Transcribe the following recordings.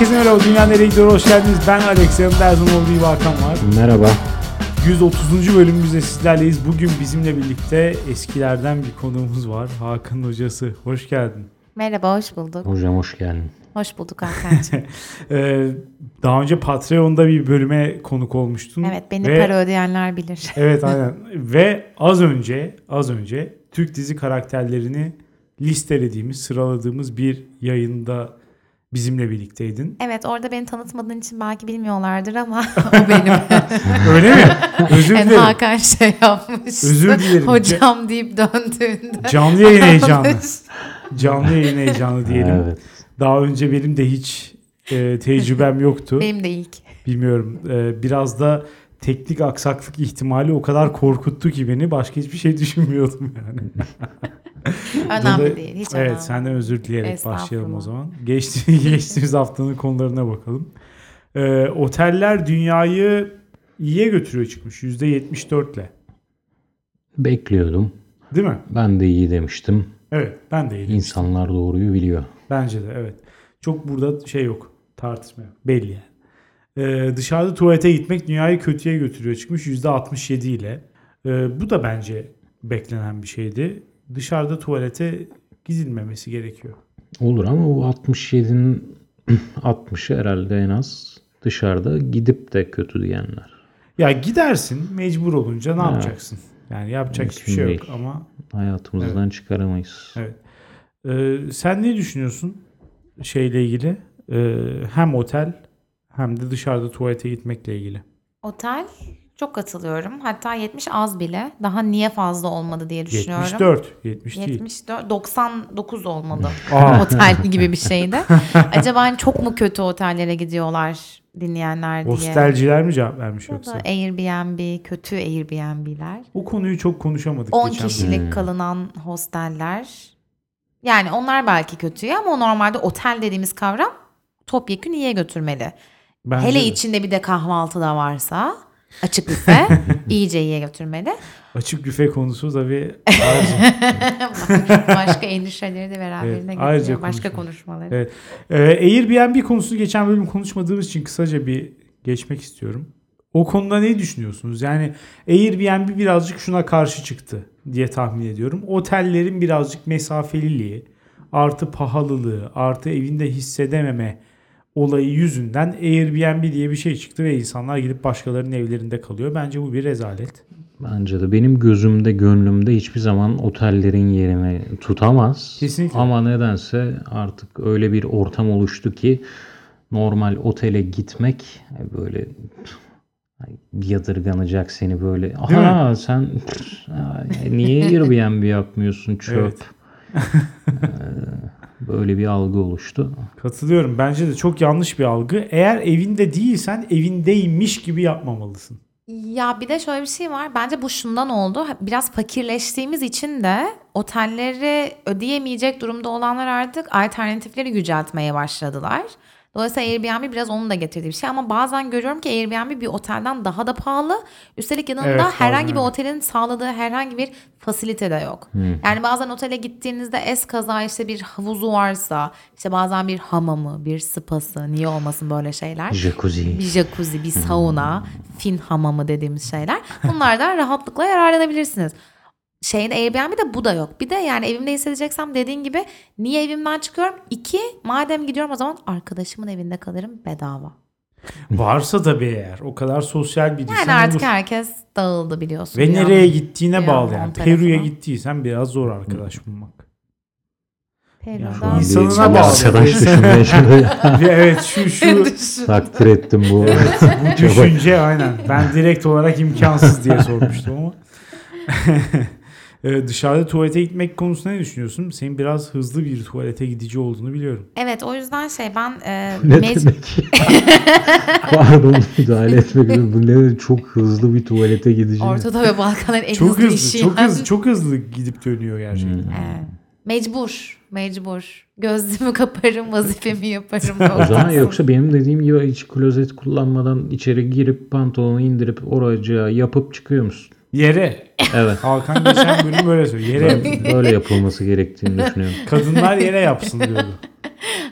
Herkese merhaba. Dünya nereye gidiyor? Hoş geldiniz. Ben Alex. Yanımda her zaman olduğu gibi Hakan var. Merhaba. 130. bölümümüzde sizlerleyiz. Bugün bizimle birlikte eskilerden bir konuğumuz var. Hakan hocası. Hoş geldin. Merhaba, hoş bulduk. Hocam hoş geldin. Hoş bulduk Hakan'cığım. Ee, daha önce Patreon'da bir bölüme konuk olmuştun. evet, beni Ve- para ödeyenler bilir. Evet aynen. Ve az önce az önce Türk dizi karakterlerini listelediğimiz, sıraladığımız bir yayında bizimle birlikteydin. Evet, orada beni tanıtmadığın için belki bilmiyorlardır ama o benim. Öyle mi? Özür yani dilerim. Hakan şey yapmış. Özür dilerim. Hocam deyip döndüğünde. Canlı yayın heyecanı. Canlı yayın heyecanı diyelim. Evet. Daha önce benim de hiç e, tecrübem yoktu. Benim de ilk. Bilmiyorum. E, biraz da teknik aksaklık ihtimali o kadar korkuttu ki beni. Başka hiçbir şey düşünmüyordum yani. Önemli Dolayı- değil, hiç Evet önemli. senden özür dileyerek başlayalım o zaman. Geçti, geçtiğimiz haftanın konularına bakalım. E, oteller dünyayı iyiye götürüyor çıkmış. %74 ile. Bekliyordum. Değil mi? Ben de iyi demiştim. Evet ben de iyiyim. İnsanlar doğruyu biliyor. Bence de evet. Çok burada şey yok. Tartışma yok. Belli yani. Ee, dışarıda tuvalete gitmek dünyayı kötüye götürüyor çıkmış %67 ile. Ee, bu da bence beklenen bir şeydi. Dışarıda tuvalete gidilmemesi gerekiyor. Olur ama bu 67'nin 60'ı herhalde en az dışarıda gidip de kötü diyenler. Ya gidersin mecbur olunca ne Evet. yapacaksın? Yani yapacak Mümkün hiçbir şey yok değil. ama Hayatımızdan çıkaramayız. Evet. Ee, sen ne düşünüyorsun şeyle ilgili? Ee, hem otel hem de dışarıda tuvalete gitmekle ilgili. Otel çok katılıyorum. Hatta 70 az bile. Daha niye fazla olmadı diye düşünüyorum. 74, 70 değil. 74, 99 olmadı. Otel gibi bir şeydi. Acaba hani çok mu kötü otellere gidiyorlar dinleyenler diye. Hostelciler mi cevap vermiş Ya da yoksa? Airbnb, kötü Airbnb'ler. O konuyu çok konuşamadık 10 geçen kişilik. Hmm. kalınan hosteller. Yani onlar belki kötü ama normalde otel dediğimiz kavram topyekun iyiye götürmeli. Bence Hele de. içinde bir de kahvaltı da varsa açık büfe iyice iyiye götürmeli. Açık büfe konusu tabii ayrıca. Başka endişeleri de beraberine Evet, ayrıca getiriyor. Başka konuşmaları. Evet. Ee, Airbnb konusunu geçen bölüm konuşmadığımız için kısaca bir geçmek istiyorum. O konuda ne düşünüyorsunuz? Yani Airbnb birazcık şuna karşı çıktı diye tahmin ediyorum. Otellerin birazcık mesafeliliği, artı pahalılığı, artı evinde hissedememe olayı yüzünden Airbnb diye bir şey çıktı ve insanlar gidip başkalarının evlerinde kalıyor. Bence bu bir rezalet. Bence de benim gözümde gönlümde hiçbir zaman otellerin yerini tutamaz. Kesinlikle. Ama nedense artık öyle bir ortam oluştu ki normal otele gitmek e, böyle yadırganacak seni böyle. Aha sen niye Airbnb yapmıyorsun çöp? Evet. Böyle bir algı oluştu. Katılıyorum. Bence de çok yanlış bir algı. Eğer evinde değilsen evindeymiş gibi yapmamalısın. Ya bir de şöyle bir şey var. Bence bu şundan oldu. Biraz fakirleştiğimiz için de otelleri ödeyemeyecek durumda olanlar artık alternatifleri yüceltmeye başladılar. Dolayısıyla Airbnb biraz onun da getirdiği bir şey ama bazen görüyorum ki Airbnb bir otelden daha da pahalı. Üstelik yanında Evet, herhangi bir otelin sağladığı herhangi bir fasilite de yok. Yani bazen otele gittiğinizde es kaza işte bir havuzu varsa, işte bazen bir hamamı, bir spası, niye olmasın böyle şeyler Jacuzzi. bir jacuzzi, bir sauna, fin hamamı dediğimiz şeyler. Bunlardan rahatlıkla yararlanabilirsiniz. Şeyde Airbnb'de bu da yok. Bir de yani evimde hissedeceksem dediğin gibi niye evimden çıkıyorum? İki, madem gidiyorum o zaman arkadaşımın evinde kalırım bedava. Varsa tabii eğer. O kadar sosyal biriysen Yani artık olur. herkes dağıldı biliyorsun. Ve dünyanın. nereye gittiğine dünyanın bağlı yani. Peru'ya gittiysen biraz zor arkadaş bulmak. Peru'dan. Şu an İnsanına Bir bağlı. Arkadaş düşünmeye çalışıyorum. Ve evet şu şu Takdir ettim bu. bu düşünce aynen. Ben direkt olarak imkansız diye sormuştum ama. Ee, Dışarıda tuvalete gitmek konusunda ne düşünüyorsun? Senin biraz hızlı bir tuvalete gidici olduğunu biliyorum. Evet o yüzden şey ben e, Ne mec- demek? Pardon müdahale etmek üzere. Bu ne çok hızlı bir tuvalete gideceğim. Orta Doğu ve Balkanların en Çok hızlı, hızlı, işi. çok hızlı, çok hızlı gidip dönüyor gerçekten. Evet. Mecbur, mecbur. Gözlüğümü kaparım, vazifemi yaparım. O zaman yoksa benim dediğim gibi hiç klozet kullanmadan içeri girip pantolonu indirip oracığa yapıp çıkıyor musun? Yere. Evet. Hakan geçen bölüm böyle söylüyor. Yere. Ben böyle yapılması gerektiğini düşünüyorum. Kadınlar yere yapsın diyordu.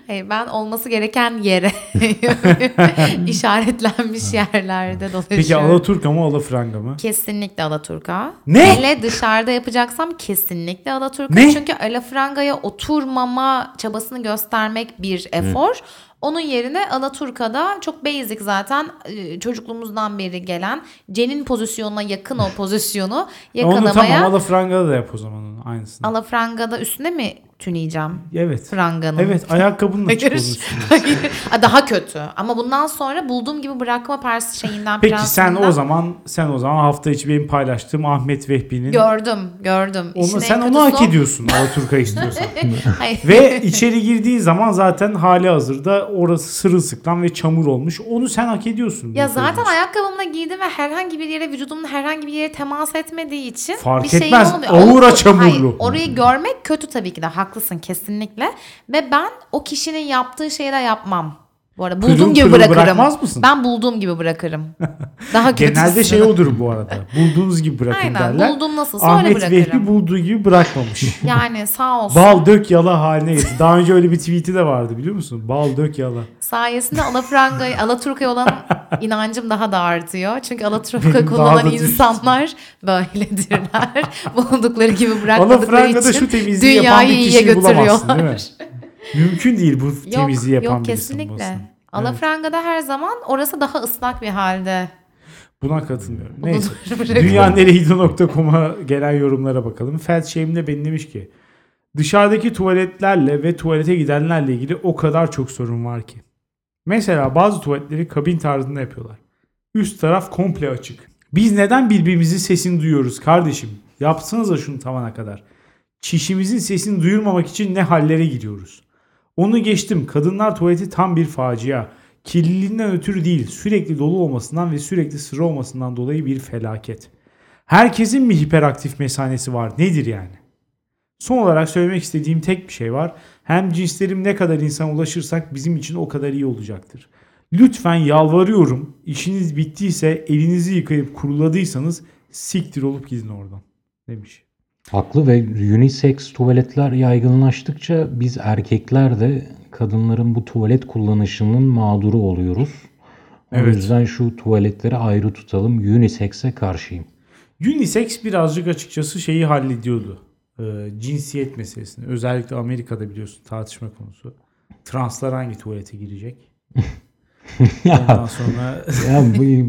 Hayır ben olması gereken yere işaretlenmiş yerlerde dolaşıyorum. Peki Alaturka mı Alafranga mı? Kesinlikle Alaturka. Ne? Hele dışarıda yapacaksam kesinlikle Alaturka. Ne? Çünkü Alafranga'ya oturmama çabasını göstermek bir efor. Onun yerine Alaturka'da çok basic zaten e, çocukluğumuzdan beri gelen Cen'in pozisyonuna yakın o pozisyonu Onu yakalamaya. tamam Alafranga'da da yap o zaman aynısını. Alafranga'da üstüne mi tüneyeceğim? evet. Franganın. Evet ayakkabının. Hayır. Aa, Daha kötü. Ama bundan sonra bulduğum gibi brakma pers şeyinden Peki sen o zaman sen o zaman hafta içi benim paylaştığım Ahmet Vehbi'nin gördüm, gördüm. onu, İşin en sen onu hak ediyorsun Alaturka istiyorsan. Ve içeri girdiğin zaman zaten hali hazırda orası sırılsıklam ve çamur olmuş. Onu sen hak ediyorsun. Ya zaten söylüyorsun. ayakkabımla giydim ve herhangi bir yere vücudumun herhangi bir yere temas etmediği için Fark bir şeyim etmez. olmuyor. Aura çamurlu. Hayır, orayı görmek kötü tabii ki de haklısın kesinlikle. Ve ben o kişinin yaptığı şeyi de yapmam. Bu arada bulduğum Pırıl gibi pırıl bırakırım. bırakmaz mısın? Ben bulduğum gibi bırakırım. Daha kötüsü. Genelde şey odur bu arada. Bulduğunuz gibi bırakın Aynen derler. bulduğum nasılsa öyle Ahmet bırakırım. Vehbi bulduğu gibi bırakmamış. Yani sağ olsun. Bal dök yala haline getirdi. Daha önce öyle bir tweet'i de vardı biliyor musun? Bal dök yala. Sayesinde Alafranga'ya, Alaturka'ya olan inancım daha da artıyor. Çünkü Alaturka kullanan insanlar böyledirler. Buldukları gibi bırakmadıkları için şu dünyayı iyiye kişiyi bulamazsın değil mi? götürüyorlar. Mümkün değil bu temizliği Yok, yapan yok birisini kesinlikle. bulmasın. Alafranga'da her zaman orası daha ıslak bir halde. Buna katılmıyorum. Neyse. Dünyanereydi.com'a gelen yorumlara bakalım. Felt Shame'de beni demiş ki dışarıdaki tuvaletlerle ve tuvalete gidenlerle ilgili o kadar çok sorun var ki. Mesela bazı tuvaletleri kabin tarzında yapıyorlar. Üst taraf komple açık. Biz neden birbirimizin sesini duyuyoruz kardeşim? Yapsanıza şunu tavana kadar. Çişimizin sesini duyurmamak için ne hallere gidiyoruz. Onu geçtim. Kadınlar tuvaleti tam bir facia. Kirliliğinden ötürü değil, sürekli dolu olmasından ve sürekli sıra olmasından dolayı bir felaket. Herkesin mi hiperaktif mesanesi var? Nedir yani? Son olarak söylemek istediğim tek bir şey var. Hem cinslerim ne kadar insana ulaşırsak bizim için o kadar iyi olacaktır. Lütfen yalvarıyorum. İşiniz bittiyse elinizi yıkayıp kuruladıysanız siktir olup gidin oradan. Demiş. Haklı ve unisex tuvaletler yaygınlaştıkça biz erkekler de kadınların bu tuvalet kullanışının mağduru oluyoruz. O Evet. yüzden şu tuvaletleri ayrı tutalım. Unisex'e karşıyım. Unisex birazcık açıkçası şeyi hallediyordu. Ee, cinsiyet meselesini. Özellikle Amerika'da biliyorsun tartışma konusu. Translar hangi tuvalete girecek? Ondan sonra Ya bu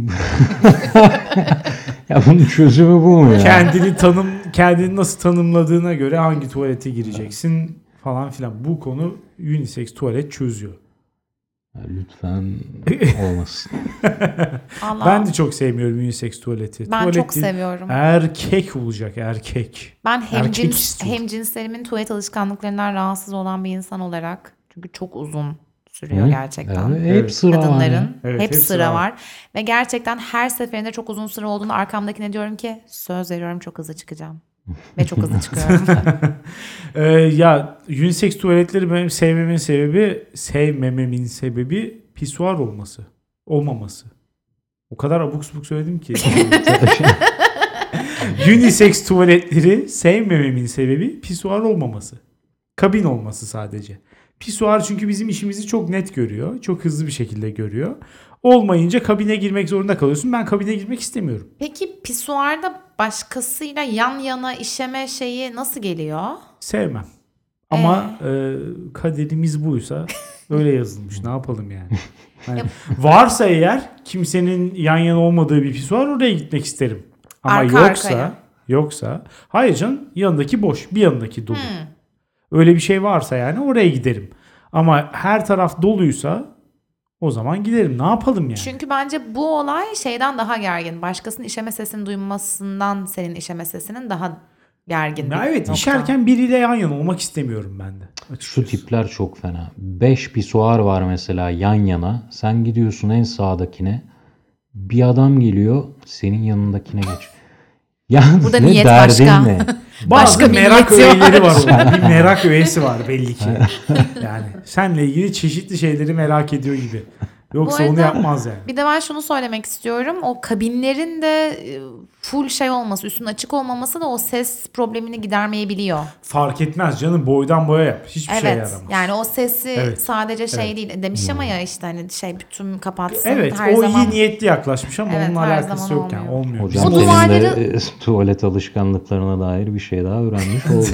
ya bunun çözümü bu mu ya? kendini tanım kendini nasıl tanımladığına göre hangi tuvalete gireceksin falan filan. Bu konu unisex tuvalet çözüyor. Ya Lütfen olmasın. Allah. Ben de çok sevmiyorum unisex tuvaleti. Ben çok seviyorum. Erkek olacak erkek. Ben hem Erkek cins, istiyor. hem cinslerimin tuvalet alışkanlıklarından rahatsız olan bir insan olarak çünkü çok uzun sürüyor Hı, gerçekten. Evet. hep sıra var Kadınların ya. Evet, hep hep sıra sıra var. Ve gerçekten her seferinde çok uzun sıra olduğunu arkamdakine diyorum ki söz veriyorum çok hızlı çıkacağım. Ve çok hızlı çıkıyorum. Ee, ya unisex tuvaletleri benim sevmemin sebebi sevmememin sebebi pisuar olması. Olmaması. O kadar abuk subuk söyledim ki. unisex tuvaletleri sevmememin sebebi pisuar olmaması. Kabin olması sadece. Pisuar çünkü bizim işimizi çok net görüyor. Çok hızlı bir şekilde görüyor. Olmayınca kabine girmek zorunda kalıyorsun. Ben kabine girmek istemiyorum. Peki pisuarda başkasıyla yan yana işeme şeyi nasıl geliyor? Sevmem. Ama e, kaderimiz buysa öyle yazılmış. ne yapalım yani? Hani varsa eğer kimsenin yan yana olmadığı bir pisuar oraya gitmek isterim. Ama Arka yoksa arkaya. yoksa hayır canım yanındaki boş bir yanındaki dolu. Hmm. Öyle bir şey varsa yani oraya giderim. Ama her taraf doluysa o zaman giderim. Ne yapalım yani? Çünkü bence bu olay şeyden daha gergin. Başkasının işeme sesini duymasından senin işeme sesinin daha gergin. Ya bir evet nokta. işerken biriyle yan yana olmak istemiyorum ben de. Şu açıkçası. tipler çok fena. 5 pisuar var mesela yan yana. Sen gidiyorsun en sağdakine. Bir adam geliyor senin yanındakine geç. Yalnız Burada ne niyet derdin başka. ne? Bazı Başka bir merak niyeti öğeleri var. var. Bir merak öğesi var belli ki. Yani senle ilgili çeşitli şeyleri merak ediyor gibi. Yoksa Bu onu arada- yapmaz yani. Bir de ben şunu söylemek istiyorum. O kabinlerin de e, full şey olması, üstün açık olmaması da o ses problemini gidermeyebiliyor. Fark etmez canım boydan boya yap. Hiçbir şey evet. yaramaz. Yani o sesi Evet. sadece şey Evet. değil. Demiş ama ya işte hani şey bütün kapatsın. Evet her o zaman. iyi niyetli yaklaşmış ama Evet, onunla her alakası zaman yok yani olmuyor. olmuyor. Hocam O duvarları- de e, tuvalet alışkanlıklarına dair bir şey daha öğrenmiş olduk.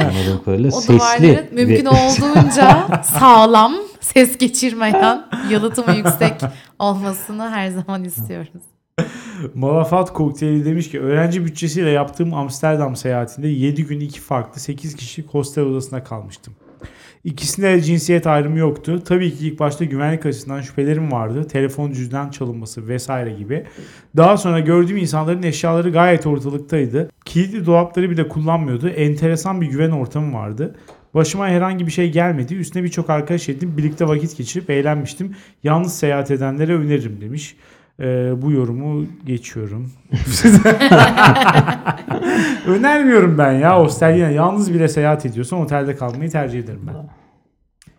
Anladığım kadarıyla O sesli. duvarların mümkün ve- olduğunca sağlam, ses geçirmeyen, yalıtımı yüksek olmasını her zaman istiyoruz. Malafat kokteyli demiş ki öğrenci bütçesiyle yaptığım Amsterdam seyahatinde 7 gün 2 farklı 8 kişilik hostel odasında kalmıştım. İkisinde de cinsiyet ayrımı yoktu. Tabii ki ilk başta güvenlik açısından şüphelerim vardı. Telefon cüzdan çalınması vesaire gibi. Daha sonra gördüğüm insanların eşyaları gayet ortalıktaydı. Kilitli dolapları bile kullanmıyordu. Enteresan bir güven ortamı vardı. Başıma herhangi bir şey gelmedi. Üstüne birçok arkadaş edinip birlikte vakit geçirip eğlenmiştim. Yalnız seyahat edenlere öneririm demiş. Ee, bu yorumu geçiyorum. Önermiyorum ben ya hostel yine yalnız bile seyahat ediyorsan otelde kalmayı tercih ederim ben.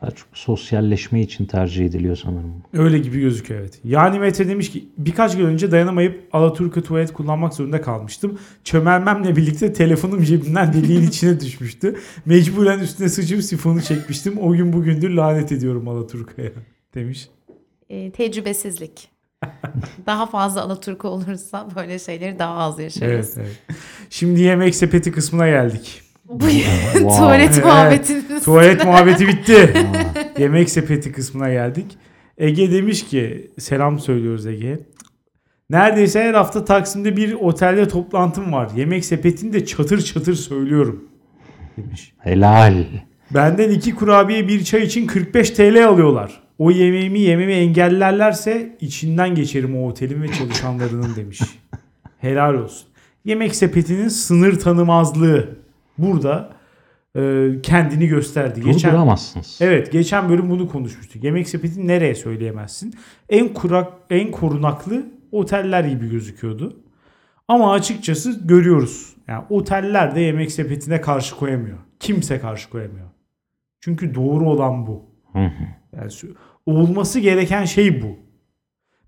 Daha çok sosyalleşme için tercih ediliyor sanırım. Öyle gibi gözüküyor evet. Yani Mete demiş ki birkaç gün önce dayanamayıp Alaturka tuvalet kullanmak zorunda kalmıştım. Çömelmemle birlikte telefonum cebimden deliğin içine düşmüştü. Mecburen üstüne sıçıp sifonu çekmiştim. O gün bugündür lanet ediyorum Alaturka'ya demiş. Ee, tecrübesizlik. daha fazla Alaturka olursa böyle şeyleri daha az yaşarız. Evet, evet. Şimdi yemek sepeti kısmına geldik. Bu tuvalet Evet. muhabbetiniz. Tuvalet muhabbeti bitti. Yemek sepeti kısmına geldik. Ege demiş ki selam söylüyoruz Ege'ye. Neredeyse her hafta Taksim'de bir otelde toplantım var. Yemek sepetini de çatır çatır söylüyorum. Demiş. Helal. Benden iki kurabiye bir çay için 45 TL alıyorlar. O yemeğimi yememi engellerlerse içinden geçerim o otelin ve çalışanlarının demiş. Helal olsun. Yemek sepetinin sınır tanımazlığı burada e, kendini gösterdi. Geçen Durduramazsınız. Evet, geçen bölüm bunu konuşmuştuk. Yemek sepeti nereye söyleyemezsin? En kurak, en korunaklı oteller gibi gözüküyordu. Ama açıkçası görüyoruz. Yani oteller de yemek sepetine karşı koyamıyor. Kimse karşı koyamıyor. Çünkü doğru olan bu. Yani olması gereken şey bu.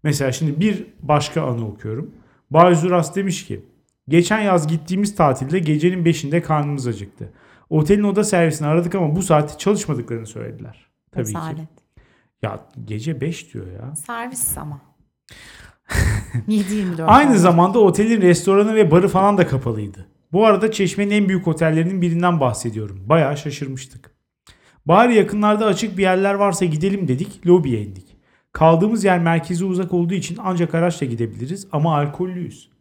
Mesela şimdi bir başka anı okuyorum. Bay Zuras demiş ki Geçen yaz gittiğimiz tatilde gecenin 5'inde karnımız acıktı. Otelin oda servisini aradık ama bu saatte çalışmadıklarını söylediler. Tabii ki. Rezalet. Ya gece 5 diyor ya. Servis ama. 7-24 Aynı zamanda otelin restoranı ve barı falan da kapalıydı. Bu arada Çeşme'nin en büyük otellerinin birinden bahsediyorum. Bayağı şaşırmıştık. Bari yakınlarda açık bir yerler varsa gidelim dedik, lobiye indik. Kaldığımız yer merkeze uzak olduğu için ancak araçla gidebiliriz ama alkollüyüz.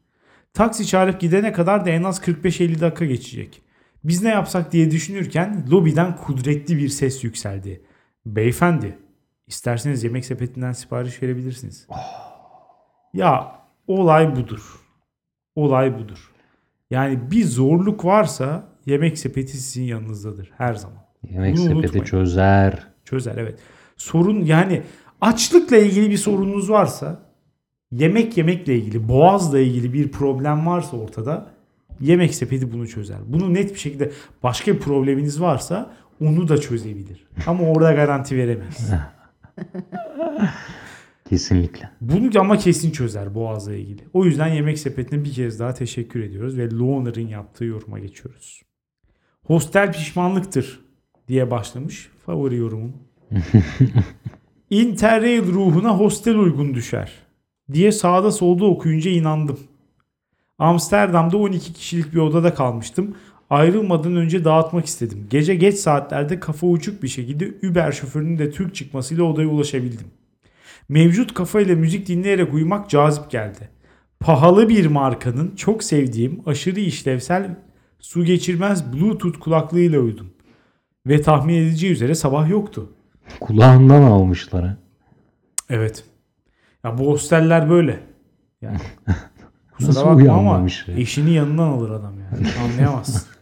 Taksi çağırıp gidene kadar da en az 45-50 dakika geçecek. Biz ne yapsak diye düşünürken lobiden kudretli bir ses yükseldi. Beyefendi, isterseniz yemek sepetinden sipariş verebilirsiniz. Ya olay budur. Olay budur. Yani bir zorluk varsa yemek sepeti sizin yanınızdadır her zaman. Yemek Bunu sepeti unutmayın. çözer. Çözer evet. Sorun yani açlıkla ilgili bir sorununuz varsa yemek yemekle ilgili boğazla ilgili bir problem varsa ortada yemek sepeti bunu çözer. Bunu net bir şekilde başka bir probleminiz varsa onu da çözebilir. Ama orada garanti veremez. Kesinlikle. Bunu ama kesin çözer boğazla ilgili. O yüzden yemek sepetine bir kez daha teşekkür ediyoruz ve Loner'ın yaptığı yoruma geçiyoruz. Hostel pişmanlıktır diye başlamış. Favori yorumum. Interrail ruhuna hostel uygun düşer diye sağda solda okuyunca inandım. Amsterdam'da 12 kişilik bir odada kalmıştım. Ayrılmadan önce dağıtmak istedim. Gece geç saatlerde kafa uçuk bir şekilde Uber şoförünün de Türk çıkmasıyla odaya ulaşabildim. Mevcut kafayla müzik dinleyerek uyumak cazip geldi. Pahalı bir markanın çok sevdiğim aşırı işlevsel su geçirmez bluetooth kulaklığıyla uyudum. Ve tahmin edeceği üzere sabah yoktu. Kulağından almışlar ha. Evet. Ya bu hosteller böyle. Yani. Kusura Nasıl bakma ama ya? eşini yanından alır adam yani. Anlayamazsın.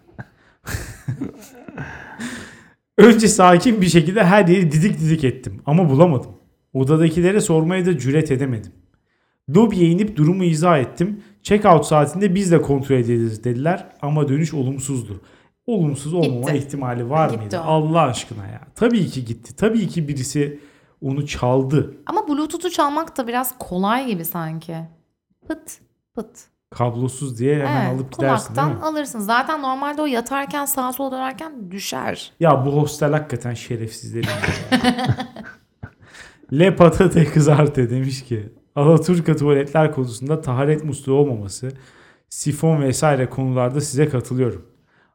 Önce sakin bir şekilde her yeri didik didik ettim ama bulamadım. Odadakilere sormaya da cüret edemedim. Lobiye inip durumu izah ettim. Checkout saatinde biz de kontrol ederiz dediler ama dönüş olumsuzdu. Olumsuz olmama Gitti. ihtimali var Gitti mıydı? o. Allah aşkına ya. Tabii ki gitti. Tabii ki birisi onu çaldı. Ama Bluetooth'u çalmak da biraz kolay gibi sanki. Pıt pıt. Kablosuz diye hemen evet, alıp gidersin değil mi? alırsın. Zaten normalde o yatarken sağa sola dönerken düşer. Ya bu hostel hakikaten şerefsizlerin. Le patate kızarte demiş ki Alaturka tuvaletler konusunda taharet musluğu olmaması, sifon vesaire konularda size katılıyorum.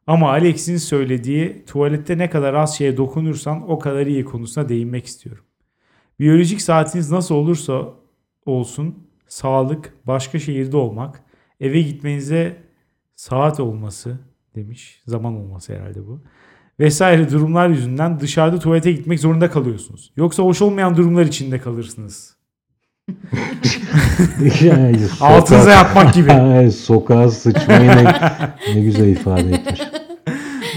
Ama Alex'in söylediği tuvalette ne kadar az şeye dokunursan o kadar iyi konusuna değinmek istiyorum. Biyolojik saatiniz nasıl olursa olsun sağlık, başka şehirde olmak, eve gitmenize saat olması demiş. Zaman olması herhalde bu vesaire durumlar yüzünden dışarıda tuvalete gitmek zorunda kalıyorsunuz. Yoksa hoş olmayan durumlar içinde kalırsınız. Altınıza yapmak gibi. Sokağa sıçmayı ne, ne güzel ifade etmiş.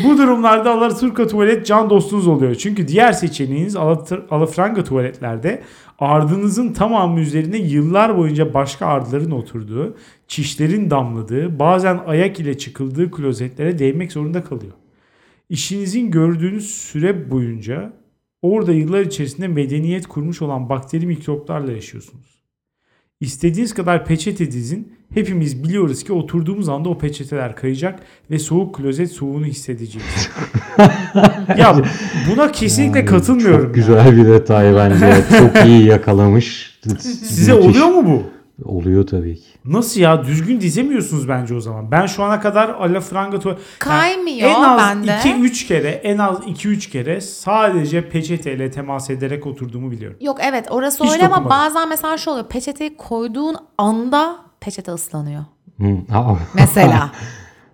Bu durumlarda Alaturka tuvalet can dostunuz oluyor. Çünkü diğer seçeneğiniz alafranga tuvaletlerde ardınızın tamamı üzerine yıllar boyunca başka ardıların oturduğu, çişlerin damladığı, bazen ayak ile çıkıldığı klozetlere değmek zorunda kalıyor. İşinizin gördüğünüz süre boyunca orada yıllar içerisinde medeniyet kurmuş olan bakteri mikroplarla yaşıyorsunuz. İstediğiniz kadar peçete dizin. Hepimiz biliyoruz ki oturduğumuz anda o peçeteler kayacak ve soğuk klozet soğuğunu hissedeceğiz. ya buna kesinlikle Yani katılmıyorum. Çok ya. güzel bir detay bence. Çok iyi yakalamış. Size oluyor mu bu? Oluyor tabii ki. Nasıl ya? Düzgün dizemiyorsunuz bence o zaman. Ben şu ana kadar alafranga tuvalet... Kaymıyor en az bende. 2-3 kere, en az 2-3 kere sadece peçeteyle temas ederek oturduğumu biliyorum. Yok evet orası Hiç öyle ama bazen mesela şu oluyor. Peçeteyi koyduğun anda peçete ıslanıyor. Mesela.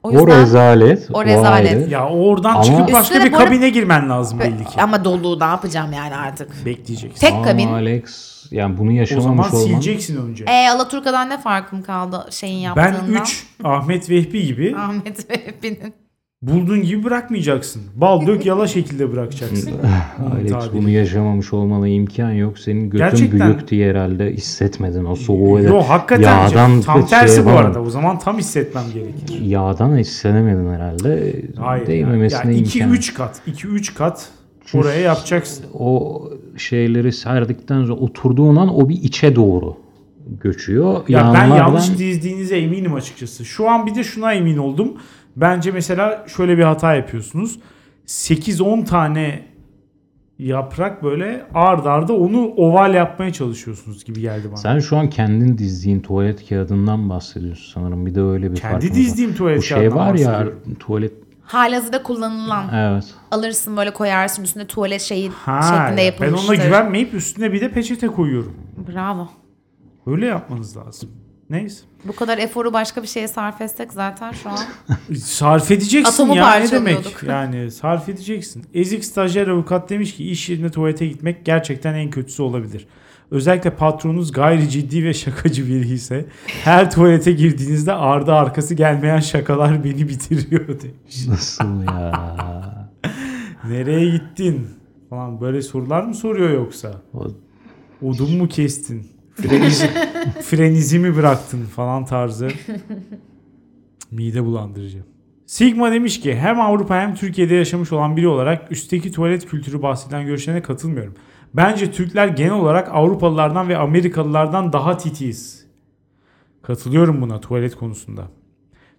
O O yüzden rezalet. O rezalet. Ya oradan Ama- çıkıp başka bir kabine girmen lazım belli ki. ama dolu ne yapacağım yani artık. Bekleyeceksin. Tek Ama kabin. Alex yani bunu O zaman yaşamamış olman. sileceksin önce. E Alaturka'dan ne farkım kaldı şeyin Ben yaptığından? 3 Ahmet Vehbi gibi Ahmet ve hepinin. bulduğun gibi bırakmayacaksın. Bal dök yala şekilde bırakacaksın. Alex tabiri. bunu yaşamamış olmana imkan yok. Senin götün Gerçekten. büyük diye herhalde hissetmedin o soğuğu. Yo hakikaten Yağdan tam şey tersi bu yapamam. arada. O zaman tam hissetmem gerekir. Yağdan hissedemedin herhalde. Hayır. Değmemesine ya imkan. 2-3 kat. 2-3 kat oraya yapacaksın. O şeyleri serdikten sonra oturduğun an o bir içe doğru göçüyor. Ya ben Yanlardan- yanlış dizdiğinize eminim açıkçası. Şu an bir de şuna emin oldum. Bence mesela şöyle bir hata yapıyorsunuz. 8-10 tane yaprak böyle ard arda onu oval yapmaya çalışıyorsunuz gibi geldi bana. Sen şu an kendin dizdiğin tuvalet kağıdından bahsediyorsun sanırım. Bir de öyle bir Kendi farkımız var. dizdiğim tuvalet Bu şey var ya tuvalet Halihazırda kullanılan. evet. Alırsın böyle koyarsın üstüne tuvalet şeyi Ha, şeklinde ben yapılmıştır. ona güvenmeyip üstüne bir de peçete koyuyorum. Bravo. Öyle yapmanız lazım. Neyse. Bu kadar eforu başka bir şeye sarf etsek zaten şu an. Sarf edeceksin Atomu ya ne demek? Yani sarf edeceksin. Ezik stajyer avukat demiş ki iş yerine tuvalete gitmek gerçekten en kötüsü olabilir. Özellikle patronunuz gayri ciddi ve şakacı biri ise her tuvalete girdiğinizde ardı arkası gelmeyen şakalar beni bitiriyor demiş. Nasıl ya? Nereye gittin? Falan böyle sorular mı soruyor yoksa? O- Odun mu kestin? Frenizi, frenizi mi bıraktın falan tarzı. Mide bulandırıcı. Sigma demiş ki hem Avrupa hem Türkiye'de yaşamış olan biri olarak üstteki tuvalet kültürü bahsedilen görüşlerine katılmıyorum. Bence Türkler genel olarak Avrupalılardan ve Amerikalılardan daha titiz. Katılıyorum buna tuvalet konusunda.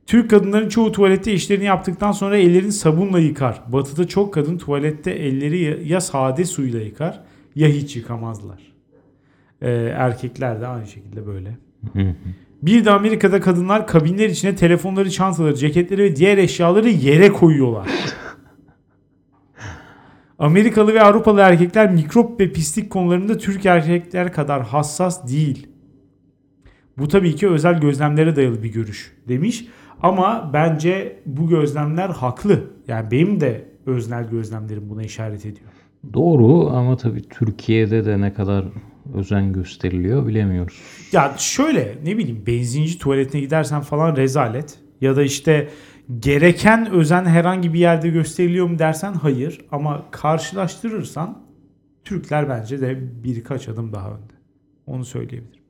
Türk kadınların çoğu tuvalette işlerini yaptıktan sonra ellerini sabunla yıkar. Batı'da çok kadın tuvalette elleri ya- sade suyla yıkar ya hiç yıkamazlar. Ee, erkekler de aynı şekilde böyle. Bir de Amerika'da kadınlar kabinler içine telefonları, çantaları, ceketleri ve diğer eşyaları yere koyuyorlar. Amerikalı ve Avrupalı erkekler mikrop ve pislik konularında Türk erkekler kadar hassas değil. Bu tabii ki özel gözlemlere dayalı bir görüş demiş. Ama bence bu gözlemler haklı. Yani benim de öznel gözlemlerim buna işaret ediyor. Doğru ama tabii Türkiye'de de ne kadar özen gösteriliyor bilemiyoruz. Ya şöyle ne bileyim benzinci tuvaletine gidersen falan rezalet. Ya da işte gereken özen herhangi bir yerde gösteriliyor mu dersen hayır. Ama karşılaştırırsan Türkler bence de birkaç adım daha önde. Onu söyleyebilirim.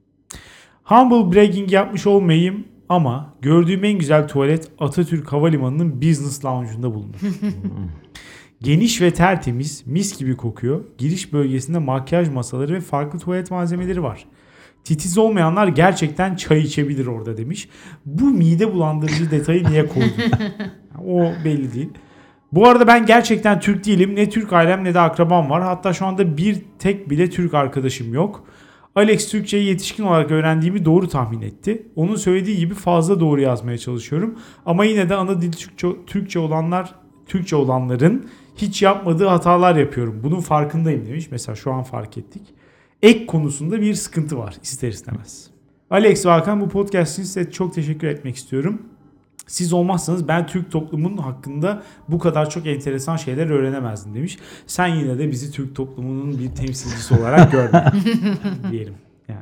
Humble bragging yapmış olmayayım ama gördüğüm en güzel tuvalet Atatürk Havalimanı'nın business lounge'unda bulunur. Geniş ve tertemiz, mis gibi kokuyor. Giriş bölgesinde makyaj masaları ve farklı tuvalet malzemeleri var. Titiz olmayanlar gerçekten çay içebilir orada demiş. Bu mide bulandırıcı detayı niye koydun? o belli değil. Bu arada ben gerçekten Türk değilim. Ne Türk ailem ne de akrabam var. Hatta şu anda bir tek bile Türk arkadaşım yok. Alex Türkçeyi yetişkin olarak öğrendiğimi doğru tahmin etti. Onun söylediği gibi fazla doğru yazmaya çalışıyorum. Ama yine de ana dil Türkçe, Türkçe olanlar Türkçe olanların hiç yapmadığı hatalar yapıyorum. Bunun farkındayım demiş. Mesela şu an fark ettik. Ek konusunda bir sıkıntı var ister istemez. Alex ve Hakan bu podcast için size çok teşekkür etmek istiyorum. Siz olmazsanız ben Türk toplumunun hakkında bu kadar çok enteresan şeyler öğrenemezdim demiş. Sen yine de bizi Türk toplumunun bir temsilcisi olarak görme diyelim. Yani.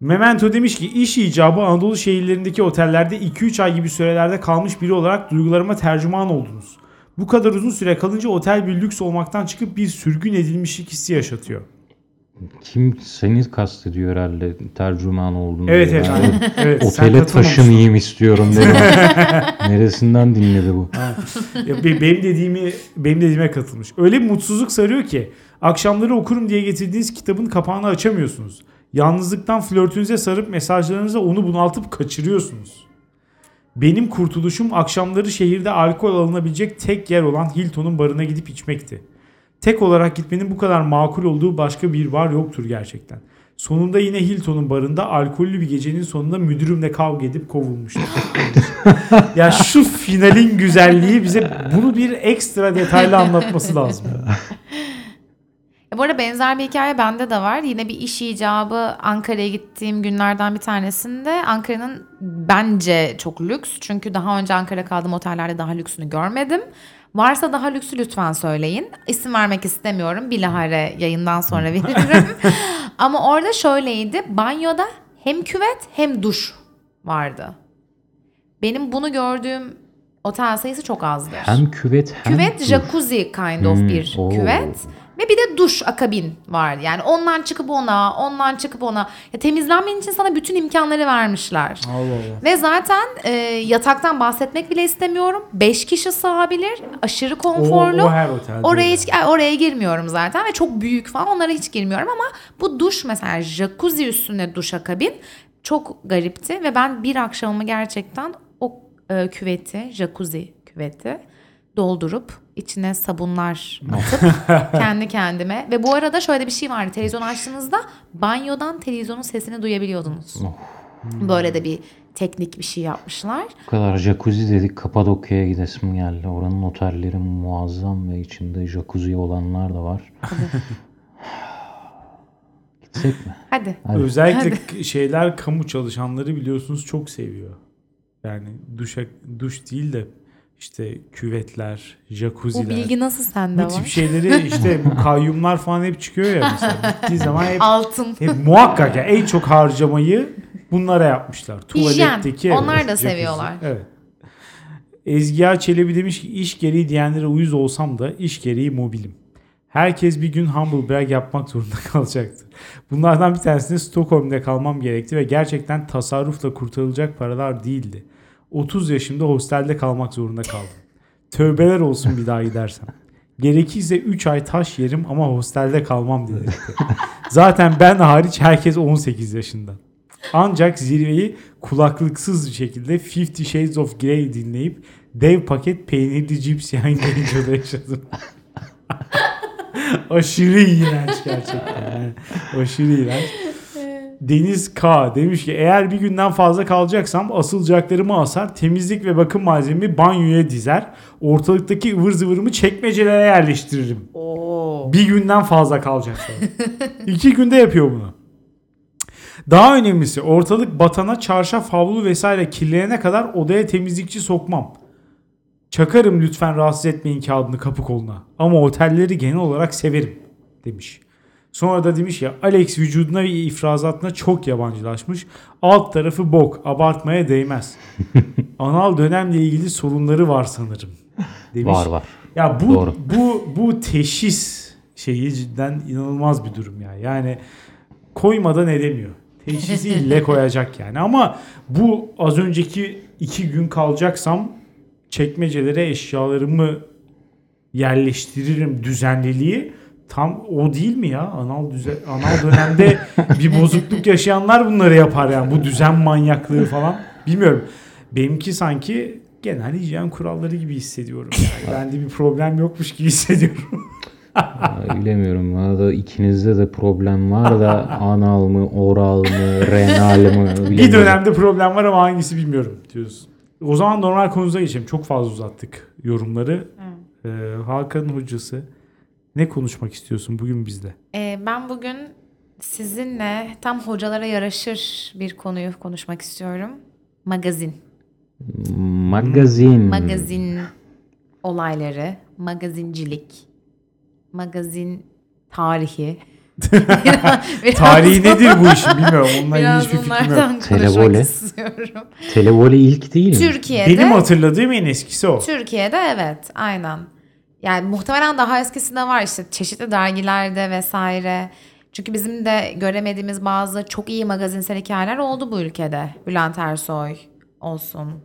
Memento demiş ki iş icabı Anadolu şehirlerindeki otellerde 2-3 ay gibi sürelerde kalmış biri olarak duygularıma tercüman oldunuz. Bu kadar uzun süre kalınca otel bir lüks olmaktan çıkıp bir sürgün edilmişlik hissi yaşatıyor. Kim seni kastediyor herhalde tercüman olduğunu. Evet evet. Yani evet Otele taşınayım istiyorum dedi. Neresinden dinledi bu? Ya be- benim dediğimi benim dediğime katılmış. Öyle bir mutsuzluk sarıyor ki akşamları okurum diye getirdiğiniz kitabın kapağını açamıyorsunuz. Yalnızlıktan flörtünüze sarıp mesajlarınıza onu bunaltıp kaçırıyorsunuz. Benim kurtuluşum akşamları şehirde alkol alınabilecek tek yer olan Hilton'un barına gidip içmekti. Tek olarak gitmenin bu kadar makul olduğu başka bir bar yoktur gerçekten. Sonunda yine Hilton'un barında alkollü bir gecenin sonunda müdürümle kavga edip kovulmuştum. ya şu finalin güzelliği bize bunu bir ekstra detaylı anlatması lazım. Bu arada benzer bir hikaye bende de var. Yine bir iş icabı Ankara'ya gittiğim günlerden bir tanesinde Ankara'nın bence çok lüks. Çünkü daha önce Ankara kaldığım otellerde daha lüksünü görmedim. Varsa daha lüksü lütfen söyleyin. İsim vermek istemiyorum. Bilahare yayından sonra veririm. Ama orada şöyleydi. Banyoda hem küvet hem duş vardı. Benim bunu gördüğüm otel sayısı çok azdır. Hem küvet hem Küvet duş. jacuzzi kind of Hmm, bir oo. küvet. Ve bir de duş akabin var. Yani ondan çıkıp ona, ondan çıkıp ona. Ya temizlenmen için sana bütün imkanları vermişler. Allah Allah. Ve zaten e, yataktan bahsetmek bile istemiyorum. 5 kişi sığabilir. Aşırı konforlu. O, o her otelde. Oraya hiç ay, oraya girmiyorum zaten ve çok büyük falan onlara hiç girmiyorum ama bu duş mesela jacuzzi üstüne duş akabin çok garipti ve ben bir akşamımı gerçekten o e, küveti jacuzzi küveti doldurup içine sabunlar atıp kendi kendime ve bu arada şöyle bir şey vardı televizyon açtığınızda banyodan televizyonun sesini duyabiliyordunuz. Böyle de bir teknik bir şey yapmışlar. Bu kadar jacuzzi dedik Kapadokya'ya gidesim geldi. Oranın otelleri muazzam ve içinde jacuzzi olanlar da var. Gitsek mi? Hadi. Hadi. Özellikle k- şeyler kamu çalışanları biliyorsunuz çok seviyor. Yani duşa duş değil de işte küvetler, Bu jacuzziler. bilgi nasıl sende bu tip var? şeyleri işte bu kayyumlar falan hep çıkıyor ya mesela. Gittiği zaman hep, Altın. hep muhakkak ya en çok harcamayı bunlara yapmışlar. Hijyen. Tuvaletteki Onlar da jacuzzi. seviyorlar. Evet. Ezgi Çelebi demiş ki iş gereği diyenlere uyuz olsam da iş gereği mobilim. Herkes bir gün humble brag yapmak zorunda kalacaktır. Bunlardan bir tanesinde Stockholm'da kalmam gerekti ve gerçekten tasarrufla kurtarılacak paralar değildi. 30 yaşımda hostelde kalmak zorunda kaldım. Tövbeler olsun bir daha gidersem. Gerekirse 3 ay taş yerim ama hostelde kalmam dedi. Zaten ben hariç herkes 18 yaşında. Ancak zirveyi kulaklıksız bir şekilde Fifty Shades of Grey dinleyip dev paket peynirli cips yayınlayınca da yaşadım. Aşırı iğrenç gerçekten. Yani aşırı iğrenç. Deniz K demiş ki eğer bir günden fazla kalacaksam asılacaklarımı asar, temizlik ve bakım malzememi banyoya dizer, ortalıktaki ıvır zıvırımı çekmecelere yerleştiririm. Oo. Bir günden fazla kalacaksam. İki günde yapıyor bunu. Daha önemlisi ortalık batana çarşaf havlu vesaire kirlenene kadar odaya temizlikçi sokmam. Çakarım lütfen rahatsız etmeyin kağıdını kapı koluna. Ama otelleri genel olarak severim demiş. Sonra da demiş ya Alex vücuduna ve ifrazatına çok yabancılaşmış. Alt tarafı bok abartmaya değmez. Anal dönemle ilgili sorunları var sanırım demiş. Var var. Ya bu Doğru. bu bu teşhis şeyi cidden inanılmaz bir durum ya. Yani koymadan edemiyor. Teşhisi ille koyacak yani. Ama bu az önceki iki gün kalacaksam çekmecelere eşyalarımı yerleştiririm düzenliliği tam o değil mi ya? Anal düzen anal dönemde bir bozukluk yaşayanlar bunları yapar yani bu düzen manyaklığı falan. Bilmiyorum. Benimki sanki genel hijyen kuralları gibi hissediyorum. Yani bende bir problem yokmuş gibi hissediyorum. Ay, Bilemiyorum. Bana da ikinizde de problem var da anal mı, oral mı, renal mı bir bilemiyorum. dönemde problem var ama hangisi bilmiyorum diyoruz. O zaman normal konumuza geçelim. Çok fazla uzattık yorumları. Ee, Hakan'ın hocası ne konuşmak istiyorsun bugün bizde? Ee, ben bugün sizinle tam hocalara yaraşır bir konuyu konuşmak istiyorum. Magazin. Magazin. Magazin olayları, magazincilik, magazin tarihi. Biraz- Tarihi nedir bu işin bilmiyorum. Onunla ilgili Biraz hiçbir fikrim yok. Televole. istiyorum. Televole ilk değil mi? Türkiye'de Benim hatırladığım en eskisi o. Türkiye'de evet aynen. Yani muhtemelen daha eskisi de var işte çeşitli dergilerde vesaire. Çünkü bizim de göremediğimiz bazı çok iyi magazinsel hikayeler oldu bu ülkede. Bülent Ersoy olsun.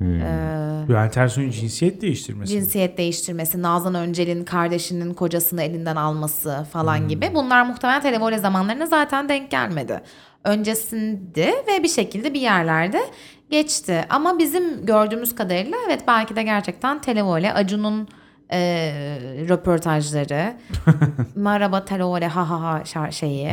Ee, Bülent Ersoy'un cinsiyet değiştirmesi. cinsiyet değiştirmesi, Nazan Öncel'in kardeşinin kocasını elinden alması falan gibi. Bunlar muhtemelen televole zamanlarına zaten denk gelmedi. Öncesinde ve bir şekilde bir yerlerde geçti. Ama bizim gördüğümüz kadarıyla evet belki de gerçekten televole, Acun'un e, röportajları, merhaba televole ha ha ha şeyi.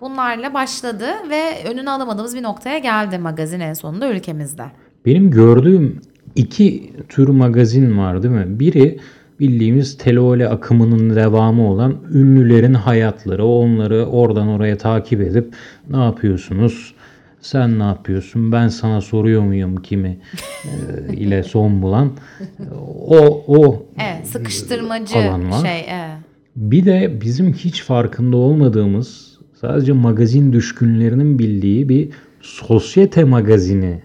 Bunlarla başladı ve önünü alamadığımız bir noktaya geldi magazin en sonunda ülkemizde. Benim gördüğüm iki tür magazin var değil mi? Biri bildiğimiz televole akımının devamı olan ünlülerin hayatları. Onları oradan oraya takip edip ne yapıyorsunuz? Sen ne yapıyorsun? Ben sana soruyor muyum kimi e, ile son bulan. O o sıkıştırmacı Alan var. şey. Evet. Bir de bizim hiç farkında olmadığımız sadece magazin düşkünlerinin bildiği bir sosyete magazini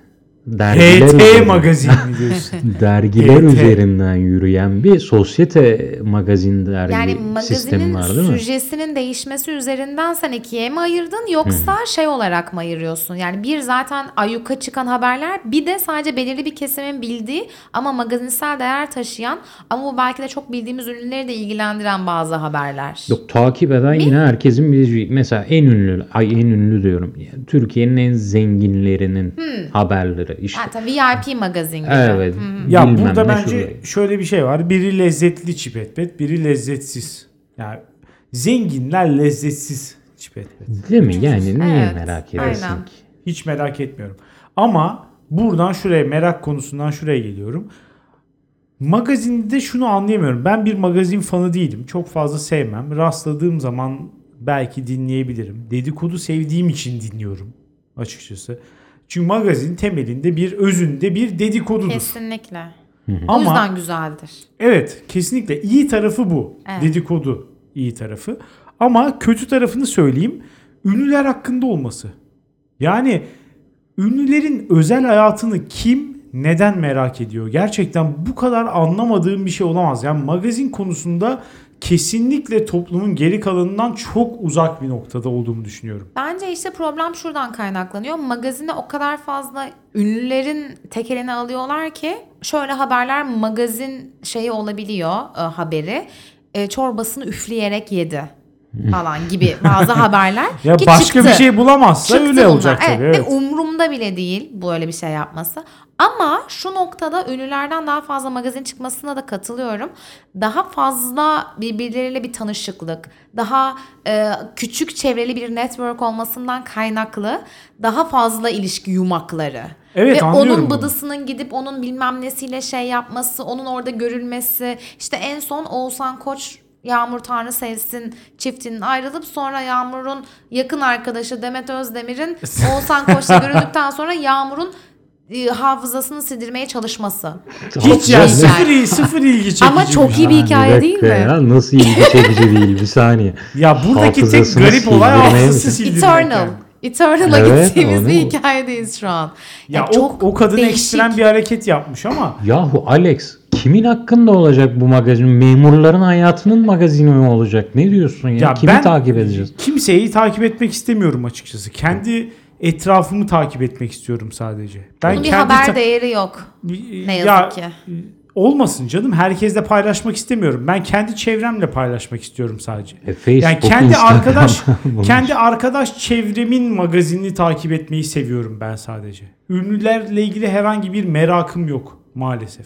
dergiler HT üzerinden- magazin mi diyorsun? dergiler HT. üzerinden yürüyen bir sosyete magazin dergi Yani sistemi var değil mi? süjesinin değişmesi üzerinden sen ikiye mi ayırdın yoksa şey olarak mı ayırıyorsun? Yani bir zaten ayyuka çıkan haberler bir de sadece belirli bir kesimin bildiği ama magazinsel değer taşıyan ama bu belki de çok bildiğimiz ürünleri de ilgilendiren bazı haberler. Yok takip eden yine herkesin bileceği. Mesela en ünlü, ay en ünlü diyorum. Yani Türkiye'nin en zenginlerinin haberleri. İşte. Ha, tabii VIP magazin gibi. evet. ya bilmem burada bence şurada. şöyle bir şey var. Biri lezzetli çipetbet, biri lezzetsiz. Yani zenginler lezzetsiz çipetbet. Değil mi? Yani niye Evet, merak edersin aynen. ki? Hiç merak etmiyorum. Ama buradan şuraya merak konusundan şuraya geliyorum. Magazinde şunu anlayamıyorum. Ben bir magazin fanı değilim. Çok fazla sevmem. Rastladığım zaman belki dinleyebilirim. Dedikodu sevdiğim için dinliyorum açıkçası. Çünkü magazin temelinde bir özünde bir dedikodudur. Kesinlikle. O Ama yüzden güzeldir. evet kesinlikle iyi tarafı bu. Evet. Dedikodu iyi tarafı. Ama kötü tarafını söyleyeyim. Ünlüler hakkında olması. Yani ünlülerin özel hayatını kim neden merak ediyor? Gerçekten bu kadar anlamadığım bir şey olamaz. Yani magazin konusunda kesinlikle toplumun geri kalanından çok uzak bir noktada olduğumu düşünüyorum. Bence işte problem şuradan kaynaklanıyor. Magazine o kadar fazla ünlülerin tekelini alıyorlar ki şöyle haberler magazin şeyi olabiliyor e, haberi. E, çorbasını üfleyerek yedi falan gibi bazı haberler. Ya ki başka çıktı. bir şey bulamazsa Çıktı öyle bunlar. olacak tabii. Evet, Evet. Ve umurumda bile değil böyle bir şey yapması. Ama şu noktada ünlülerden daha fazla magazin çıkmasına da katılıyorum. Daha fazla birbirleriyle bir tanışıklık, daha e, küçük çevreli bir network olmasından kaynaklı daha fazla ilişki yumakları. Evet, Ve onun bunu. bıdısının gidip onun bilmem nesiyle şey yapması, onun orada görülmesi. İşte en son Oğuzhan Koç Yağmur Tanrı Sevsin çiftinin ayrılıp sonra Yağmur'un yakın arkadaşı Demet Özdemir'in Oğuzhan Koç'la görüldükten sonra Yağmur'un hafızasını sildirmeye çalışması. Hiç ya iyi sıfır, il- sıfır ilgi çekici. Ama çok iyi bir hikaye değil mi? Ya, nasıl ilgi çekici değil bir saniye. Ya buradaki tek Hafızasını garip olay hafızası sildirmek. Eternal. yani. Eternal'a Evet, gittiğimiz bir hikayedeyiz şu an. Ya Yani o, o kadın değişik. ekstrem bir hareket yapmış ama Yahu Alex kimin hakkında olacak bu magazin? Memurların hayatının magazini mi olacak? Ne diyorsun ya? Ya Kimi ben takip edeceğiz? kimseyi takip etmek istemiyorum açıkçası. Kendi etrafımı takip etmek istiyorum sadece. Ben Bunun bir kendi haber ta- değeri yok. Ne yazık Ya, ki. olmasın canım. Herkesle paylaşmak istemiyorum. Ben kendi çevremle paylaşmak istiyorum sadece. E, Facebook, Yani kendi Instagram arkadaş kendi arkadaş çevremin magazinini takip etmeyi seviyorum ben sadece. Ünlülerle ilgili herhangi bir merakım yok maalesef.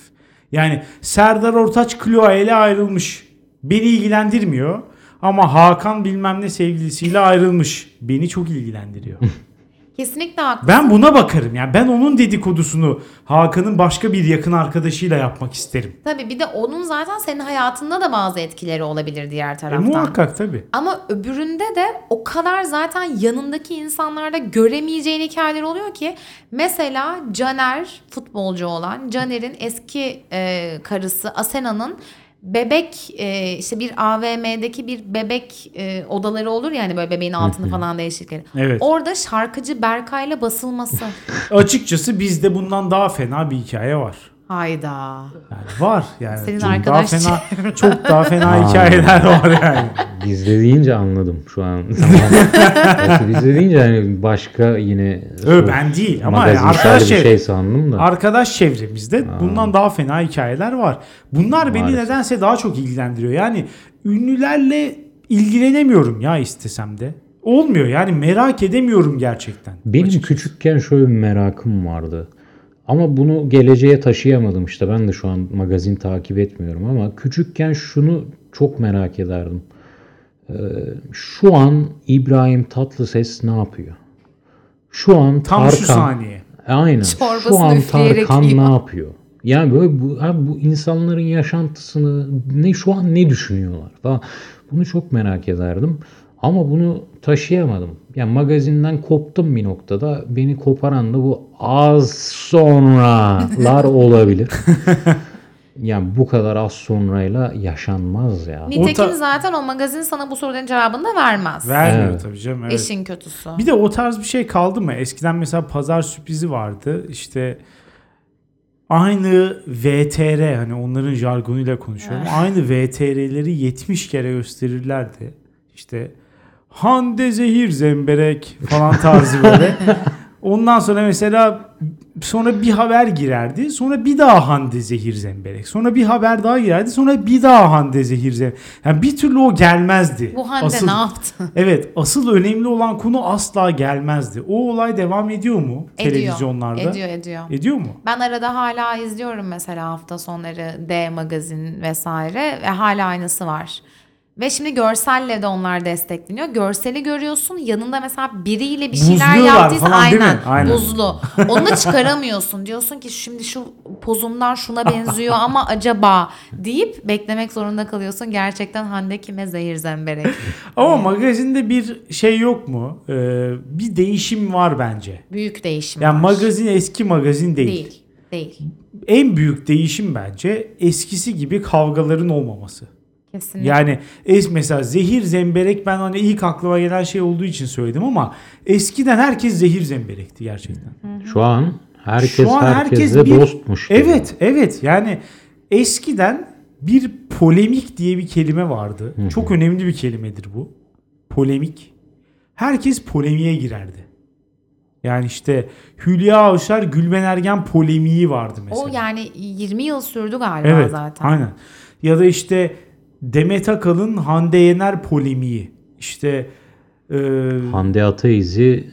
Yani Serdar Ortaç Clio ile ayrılmış. Beni ilgilendirmiyor. Ama Hakan bilmem ne sevgilisiyle ayrılmış. Beni çok ilgilendiriyor. Kesinlikle haklı. ben buna bakarım. Yani ben onun dedikodusunu Hakan'ın başka bir yakın arkadaşıyla yapmak isterim. Tabii bir de onun zaten senin hayatında da bazı etkileri olabilir diğer E, taraftan. muhakkak tabii. Ama öbüründe de o kadar zaten yanındaki insanlarda göremeyeceğin hikayeler oluyor ki mesela Caner futbolcu olan Caner'in eski e, karısı Asena'nın bebek e, işte bir AVM'deki bir bebek e, odaları olur yani böyle bebeğin altını falan değiştikleri. Evet. Orada şarkıcı Berkay'la basılması. Açıkçası bizde bundan daha fena bir hikaye var. Hayda. Yani var yani. Senin çok arkadaş daha fena çok daha fena hikayeler var yani. Bizde deyince anladım şu an. Bizde deyince hani başka yine Ö, ben değil ama yani arkadaş bir çev- şey sandım da. arkadaş çevremizde bundan daha fena hikayeler var. Bunlar beni Maalesef. nedense daha çok ilgilendiriyor. Yani ünlülerle ilgilenemiyorum ya istesem de. Olmuyor yani merak edemiyorum gerçekten. Benim Açıkçası. küçükken şöyle bir merakım vardı. Ama bunu geleceğe taşıyamadım işte. Ben de şu an magazin takip etmiyorum ama küçükken şunu çok merak ederdim. Ee, şu an İbrahim Tatlıses ne yapıyor? Şu an Tam Tarkan şu saniye. Aynen. Çorbasını Şu an Tarkan yiyor. ne yapıyor? Yani böyle bu, abi bu insanların yaşantısını ne şu an ne düşünüyorlar falan. Bunu çok merak ederdim. Ama bunu taşıyamadım. Yani magazinden koptum bir noktada. Beni koparan da bu az sonralar olabilir. yani bu kadar az sonrayla yaşanmaz ya. Nitekim ta- zaten o magazin sana bu soruların cevabını da vermez. Vermiyor Evet. tabii canım. Evet. İşin kötüsü. Bir de o tarz bir şey kaldı mı? Eskiden mesela pazar sürprizi vardı. İşte aynı VTR hani onların jargonuyla konuşuyorum. aynı VTR'leri 70 kere gösterirlerdi. İşte Hande Zehir Zemberek falan tarzı böyle. Ondan sonra mesela sonra bir haber girerdi. Sonra bir daha Hande Zehir Zemberek. Sonra bir haber daha girerdi. Sonra bir daha Hande Zehir Zemberek. Yani bir türlü o gelmezdi. Bu Hande Asıl- ne yaptı? Evet asıl önemli olan konu asla gelmezdi. O olay devam ediyor mu televizyonlarda? Ediyor, ediyor. Ediyor mu? Ben arada hala izliyorum mesela hafta sonları D magazin vesaire ve hala aynısı var. Ve şimdi görselle de onlar destekleniyor. Görseli görüyorsun. Yanında mesela biriyle bir şeyler Buzluyorlar yaptıysa falan değil mi? aynen, Aynen. buzlu. Onu da çıkaramıyorsun. Diyorsun ki şimdi şu pozumdan şuna benziyor ama acaba deyip beklemek zorunda kalıyorsun. Gerçekten Hande kime zehir zemberek. Ama magazinde bir şey yok mu? Ee, bir değişim var bence. Büyük değişim Yani var. magazin eski magazin değil. Değil. Değil. En büyük değişim bence eskisi gibi kavgaların olmaması. Kesinlikle. Yani es mesela zehir zemberek ben hani ilk aklıma gelen şey olduğu için söyledim ama eskiden herkes zehir zemberekti gerçekten. Şu an herkes Şu an herkes herkesle bir- dostmuş. gibi. Evet, evet. Yani eskiden bir polemik diye bir kelime vardı. Çok önemli bir kelimedir bu. Polemik. Herkes polemiğe girerdi. Yani işte Hülya Avşar Gülben Ergen polemiği vardı mesela. o yani 20 yıl sürdü galiba evet, zaten. aynen. Ya da işte Demet Akalın Hande Yener polemiği. İşte e, Hande Ataiz'i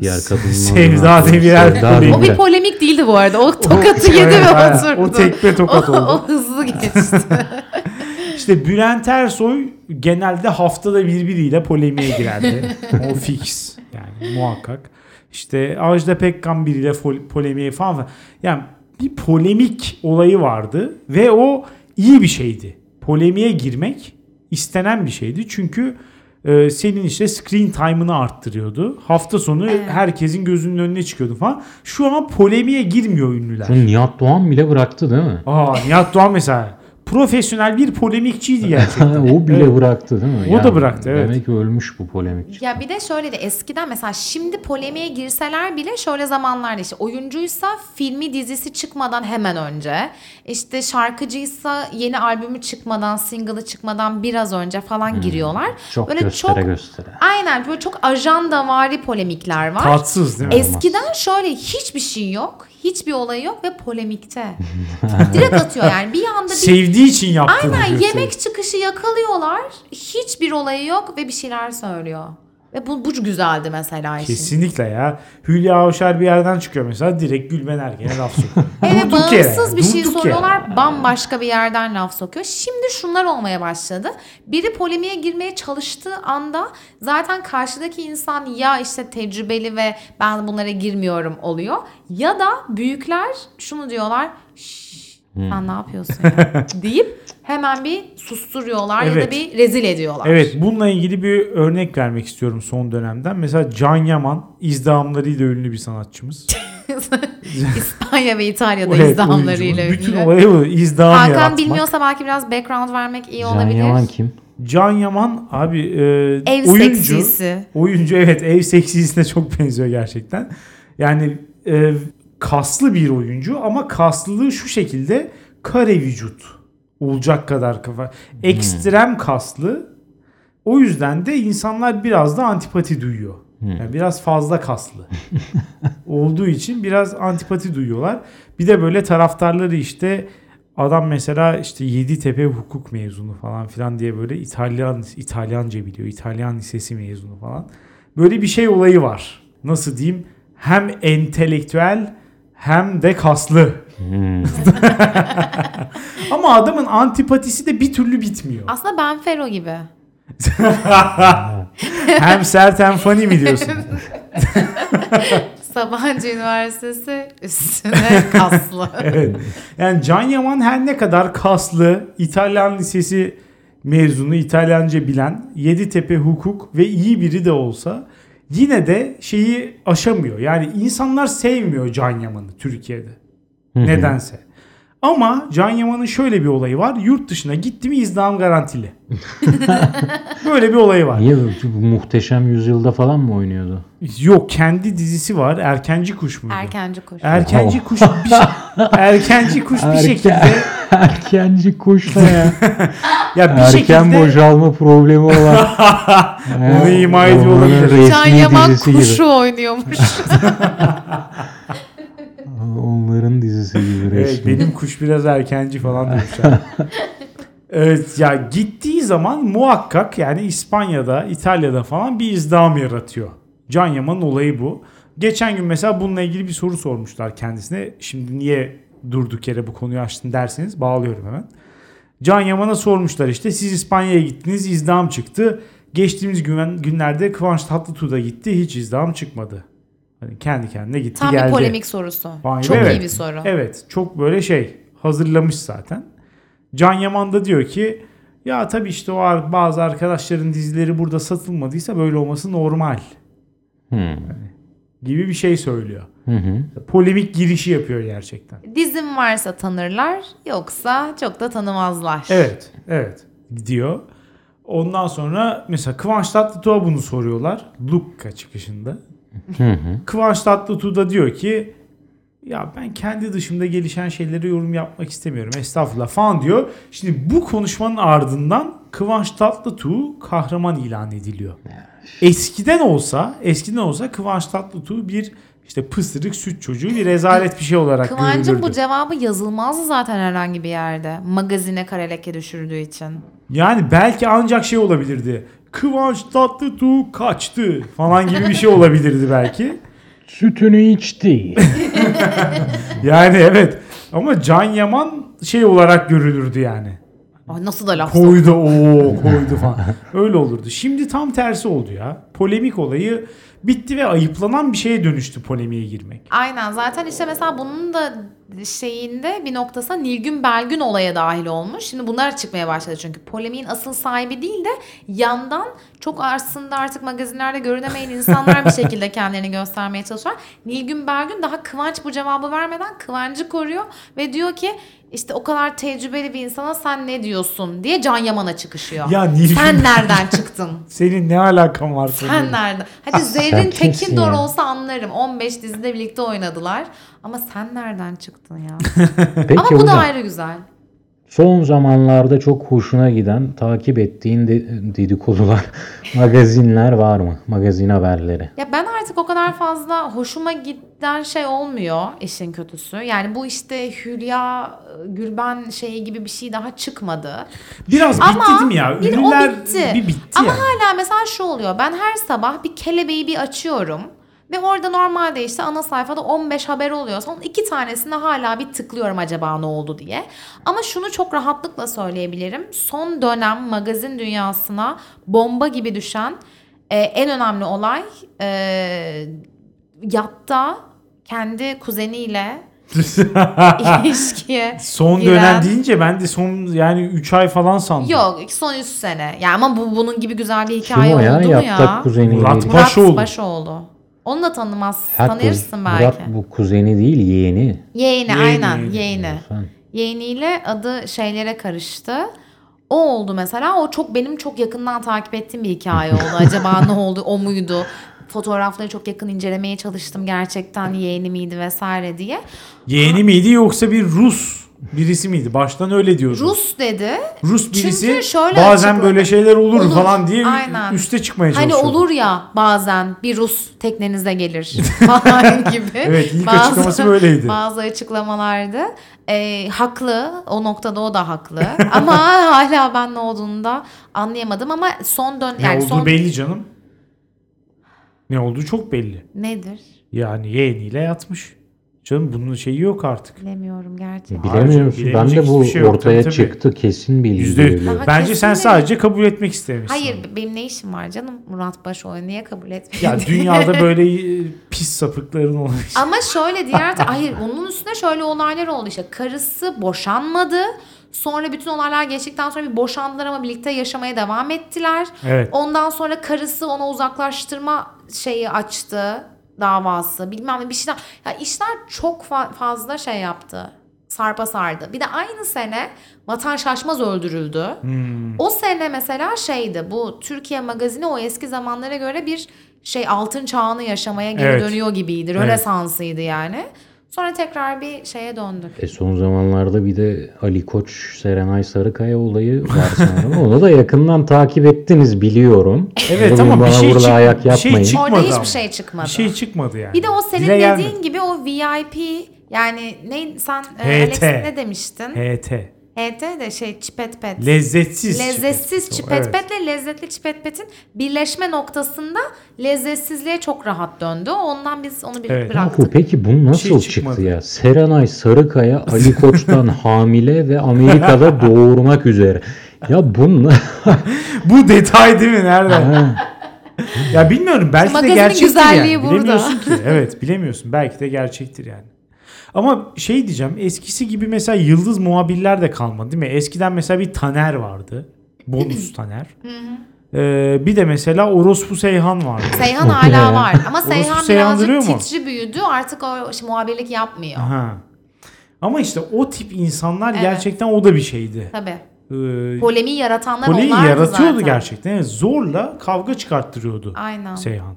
diğer kadının Sevda Demirel polemiği. O bir polemik değildi bu arada. O tokatı Evet, yedi ve aynen. oturdu. O tekme tokat O- oldu. O hızlı geçti. İşte Bülent Ersoy genelde haftada birbiriyle polemiğe girerdi. o fix yani muhakkak. İşte Ajda Pekkan biriyle polemiğe falan. Yani bir polemik olayı vardı ve o iyi bir şeydi. Polemiğe girmek istenen bir şeydi. Çünkü e, senin işte screen time'ını arttırıyordu. Hafta sonu herkesin gözünün önüne çıkıyordu falan. Şu an polemiğe girmiyor ünlüler. Bunu Nihat Doğan bile bıraktı değil mi? Aa Nihat Doğan mesela profesyonel bir polemikçiydi gerçekten. o bile Evet. bıraktı değil mi? O da bıraktı, evet. Demek ki ölmüş bu polemik. Ya bir de şöyle de eskiden mesela şimdi polemiğe girseler bile şöyle zamanlarda işte oyuncuysa filmi dizisi çıkmadan hemen önce işte şarkıcıysa yeni albümü çıkmadan single'ı çıkmadan biraz önce falan giriyorlar. Hmm. Çok Böyle göstere çok göstere. aynen böyle çok ajandavari polemikler var. Tatsız değil mi? Eskiden şöyle hiçbir şey yok. Hiçbir olayı yok ve polemikte. Direkt atıyor yani bir anda bir Sevdiği için yaptığını Aynen yemek çıkışı yakalıyorlar. Hiçbir olayı yok ve bir şeyler söylüyor. Ve bu, bu güzeldi mesela işin. Kesinlikle ya. Hülya Avşar bir yerden çıkıyor mesela direkt Gülben Ergen'e laf sokuyor. Evet Durduk yere, bağımsız bir şey durduk yere. soruyorlar bambaşka bir yerden laf sokuyor. Şimdi şunlar olmaya başladı. Biri polemiğe girmeye çalıştığı anda zaten karşıdaki insan ya işte tecrübeli ve ben bunlara girmiyorum oluyor. Ya da büyükler şunu diyorlar. "Şşş, sen ne yapıyorsun ya? deyip hemen bir susturuyorlar ya da Evet. bir rezil ediyorlar. Evet bununla ilgili bir örnek vermek istiyorum son dönemden. Mesela Can Yaman izdihamlarıyla ünlü bir sanatçımız. İspanya ve İtalya'da Evet, izdihamlarıyla oyuncumuz. Bütün ünlü. olayı bu. İzdiham Hakan yaratmak. bilmiyorsa belki biraz background vermek iyi Can olabilir. Yaman kim? Can Yaman abi e, Ev oyuncu. seksisi. Oyuncu evet ev seksisine çok benziyor gerçekten. Yani e, kaslı bir oyuncu ama kaslılığı şu şekilde kare vücut olacak kadar kafa. Ekstrem kaslı. O yüzden de insanlar biraz da antipati duyuyor. Yani biraz fazla kaslı. olduğu için biraz antipati duyuyorlar. Bir de böyle taraftarları işte adam mesela işte Yeditepe hukuk mezunu falan filan diye böyle İtalyan İtalyanca biliyor. İtalyan lisesi mezunu falan. Böyle bir şey olayı var. Nasıl diyeyim? Hem entelektüel hem de kaslı. Ama adamın antipatisi de bir türlü bitmiyor. Aslında Ben Fero gibi. hem sert hem funny mi diyorsun? Sabancı Üniversitesi üstüne kaslı. evet. Yani Can Yaman her ne kadar kaslı, İtalyan lisesi mezunu, İtalyanca bilen, Yeditepe hukuk ve iyi biri de olsa yine de şeyi aşamıyor. Yani insanlar sevmiyor Can Yaman'ı Türkiye'de. Nedense. Ama Can Yaman'ın şöyle bir olayı var. Yurt dışına gitti mi izdiham garantili. Böyle bir olayı var. Niye bu muhteşem yüzyılda falan mı oynuyordu? Yok kendi dizisi var. Erkenci kuş muydu? Erkenci kuş. Erkenci Oh. kuş bir şey, erkenci kuş bir Erken- şekilde Erkenci kuş da ya. ya bir Erken şekilde boşalma problemi olan. Onu ima ediyor olabilir. Can Yaman kuşu gibi. oynuyormuş. Onların dizisi gibi. Evet, benim kuş biraz erkenci falan demişler. evet ya gittiği zaman muhakkak yani İspanya'da, İtalya'da falan bir izdiham yaratıyor. Can Yaman'ın olayı bu. Geçen gün mesela bununla ilgili bir soru sormuşlar kendisine. Şimdi niye durduk yere bu konuyu açtın derseniz bağlıyorum hemen. Can Yaman'a sormuşlar işte siz İspanya'ya gittiniz izdiham çıktı. Geçtiğimiz gün, günlerde Kıvanç Tatlıtuğ da gitti hiç izdiham çıkmadı. Hani kendi kendine gitti Tam geldi. bir polemik sorusu. Vay Çok evet. iyi bir soru. Evet çok böyle şey hazırlamış zaten. Can Yaman da diyor ki ya tabii işte o bazı arkadaşların dizileri burada satılmadıysa böyle olması normal Hmm. gibi bir şey söylüyor. Hı hı. Polemik girişi yapıyor gerçekten. Dizim varsa tanırlar, yoksa çok da tanımazlar. Evet, evet diyor. Ondan sonra mesela Kıvanç Tatlıtuğ'a bunu soruyorlar. Lukka çıkışında. Hı hı. Kıvanç Tatlıtuğ da diyor ki ya ben kendi dışımda gelişen şeylere yorum yapmak istemiyorum. Estağfurullah falan diyor. Şimdi bu konuşmanın ardından Kıvanç Tatlıtuğ kahraman ilan ediliyor. Eskiden olsa, eskiden olsa Kıvanç Tatlıtuğ bir işte pısırık süt çocuğu bir rezalet bir şey olarak Kıvancın görülürdü. bu cevabı yazılmazdı zaten herhangi bir yerde. Magazine kare leke düşürdüğü için. Yani belki ancak şey olabilirdi. Kıvanç Tatlıtuğ kaçtı falan gibi bir şey olabilirdi belki. Sütünü içti. Yani evet. Ama Can Yaman şey olarak görülürdü yani. Ay nasıl da laf Koydu o koydu falan. Öyle olurdu. Şimdi tam tersi oldu ya. Polemik olayı bitti ve ayıplanan bir şeye dönüştü polemiğe girmek. Aynen zaten işte mesela bunun da şeyinde bir noktasında Nilgün Belgün olaya dahil olmuş. Şimdi bunlar çıkmaya başladı çünkü polemiğin asıl sahibi değil de yandan çok aslında artık magazinlerde görünemeyen insanlar bir şekilde kendilerini göstermeye çalışıyorlar. Nilgün Belgün daha Kıvanç bu cevabı vermeden Kıvancı koruyor ve diyor ki işte o kadar tecrübeli bir insana sen ne diyorsun diye Can Yaman'a çıkışıyor. Ya Nilgün sen nereden çıktın? Senin ne alakan var Sen konuyla? nereden? Hadi Zerrin Tekindor ya? olsa anlarım. 15 dizide birlikte oynadılar. Ama sen nereden çıktın ya? Peki Ama bu da hocam ayrı güzel. son zamanlarda çok hoşuna giden takip ettiğin de, dedikodular, magazinler var mı? Magazin haberleri. Ya ben artık o kadar fazla hoşuma giden şey olmuyor işin kötüsü. Yani bu işte Hülya Gülben şeyi gibi bir şey daha çıkmadı. Biraz bitti Ama değil mi ya? bir o Ünlüler bitti. bir bitti Ama yani. hala mesela şu oluyor. Ben her sabah bir kelebeği bir açıyorum. Ve orada normalde işte ana sayfada 15 haber oluyor. Son iki tanesine hala bir tıklıyorum acaba ne oldu diye. Ama şunu çok rahatlıkla söyleyebilirim. Son dönem magazin dünyasına bomba gibi düşen e, en önemli olay e, yatta kendi kuzeniyle ilişkiye Son giren- dönem deyince ben de son yani 3 ay falan sandım. Yok son 3 sene. Ya ama bu bunun gibi güzel bir Kim hikaye o ya? oldu mu Yaptak ya? kuzeni. Murat değil. Murat Başoğlu. Onu da tanımaz. Ha, Tanırsın kuz- belki. Murat bu kuzeni değil yeğeni. Yeğeni, Yeğeni, aynen yeğeni. yeğeni. Sen- Yeğeniyle adı şeylere karıştı. O oldu mesela. O çok benim çok yakından takip ettiğim bir hikaye oldu. Acaba ne oldu? O muydu? Fotoğrafları çok yakın incelemeye çalıştım. Gerçekten yeğeni miydi vesaire diye. Yeğeni miydi yoksa bir Rus birisi miydi? Baştan öyle diyordu. Rus dedi. Rus birisi Çünkü şöyle bazen açıkladı. böyle şeyler olur, Olur, falan diye aynen. üste çıkmaya Hani çalışıyordu. olur ya bazen bir Rus teknenize gelir falan gibi. Evet, ilk açıklaması böyleydi. Bazı açıklamalardı. Ee, haklı o noktada o da haklı ama hala ben ne olduğunu da anlayamadım ama son dön Ne yani olduğu son belli canım. Ne olduğu çok belli. nedir Yani yeğeniyle yatmış. Canım bunun şeyi yok artık. bilemiyorum gerçekten. Bilemiyor musun? Ben de bu şey yok. ortaya Tabii, tabii. çıktı kesin bilgi Yüzde Bence sen sadece kabul etmek istemişsin. Hayır benim ne işim var canım Murat Başoğlu niye kabul etmiyor? Ya dünyada böyle e, pis sapıkların olan Ama şöyle diğer hayır onun üstüne şöyle olaylar oldu işte karısı boşanmadı. Sonra bütün olaylar geçtikten sonra bir boşandılar ama birlikte yaşamaya devam ettiler. Evet. Ondan sonra karısı ona uzaklaştırma şeyi açtı davası bilmem ne bir şeyler. Ya işler çok fa- fazla şey yaptı. Sarpa sardı. Bir de aynı sene Vatan Şaşmaz öldürüldü. Hmm. O sene mesela şeydi bu Türkiye magazini o eski zamanlara göre bir şey altın çağını yaşamaya geri Evet. dönüyor gibiydi. Rönesansıydı yani. Sonra tekrar bir şeye döndük. E son zamanlarda bir de Ali Koç, Serenay Sarıkaya olayı var sanırım. Onu da yakından takip ettiniz biliyorum. Evet Bugün ama bir şey burada çık- ayak bir şey yapmayın. çık- Orada Çıkmadı hiçbir şey çıkmadı. Bir şey çıkmadı yani. Bir de o senin Dile dediğin gelmedi. gibi o VIP yani ne sen e, HT. Alex ne demiştin? HT. HT de şey çipet pet. Lezzetsiz. Lezzetsiz çipet. çipet Evet. petle lezzetli çipet petin birleşme noktasında lezzetsizliğe çok rahat döndü. Ondan biz onu bir Evet. bıraktık. Yahu peki bu nasıl şey çıktı çıkmadı. ya? Serenay Sarıkaya Ali Koç'tan hamile ve Amerika'da doğurmak üzere. Ya bunlar Bu detay değil mi? Nereden? ya bilmiyorum. Belki de Magazinin gerçektir güzelliği yani. burada. Bilemiyorsun ki. Evet bilemiyorsun. Belki de gerçektir yani. Ama şey diyeceğim. Eskisi gibi mesela yıldız muhabirler de kalmadı değil mi? Eskiden mesela bir Taner vardı. Bonus Taner. Ee, bir de mesela Orospu Seyhan vardı. Seyhan hala var ama Seyhan Seyhan duruyor birazcık mu? titri büyüdü. Artık o işte muhabirlik yapmıyor. Ha. Ama işte o tip insanlar Evet. gerçekten o da bir şeydi. Tabii. Ee, Polemiği yaratanlar Poleyi onlardı yaratıyordu zaten. gerçekten. Evet, zorla kavga çıkarttırıyordu Aynen. Seyhan.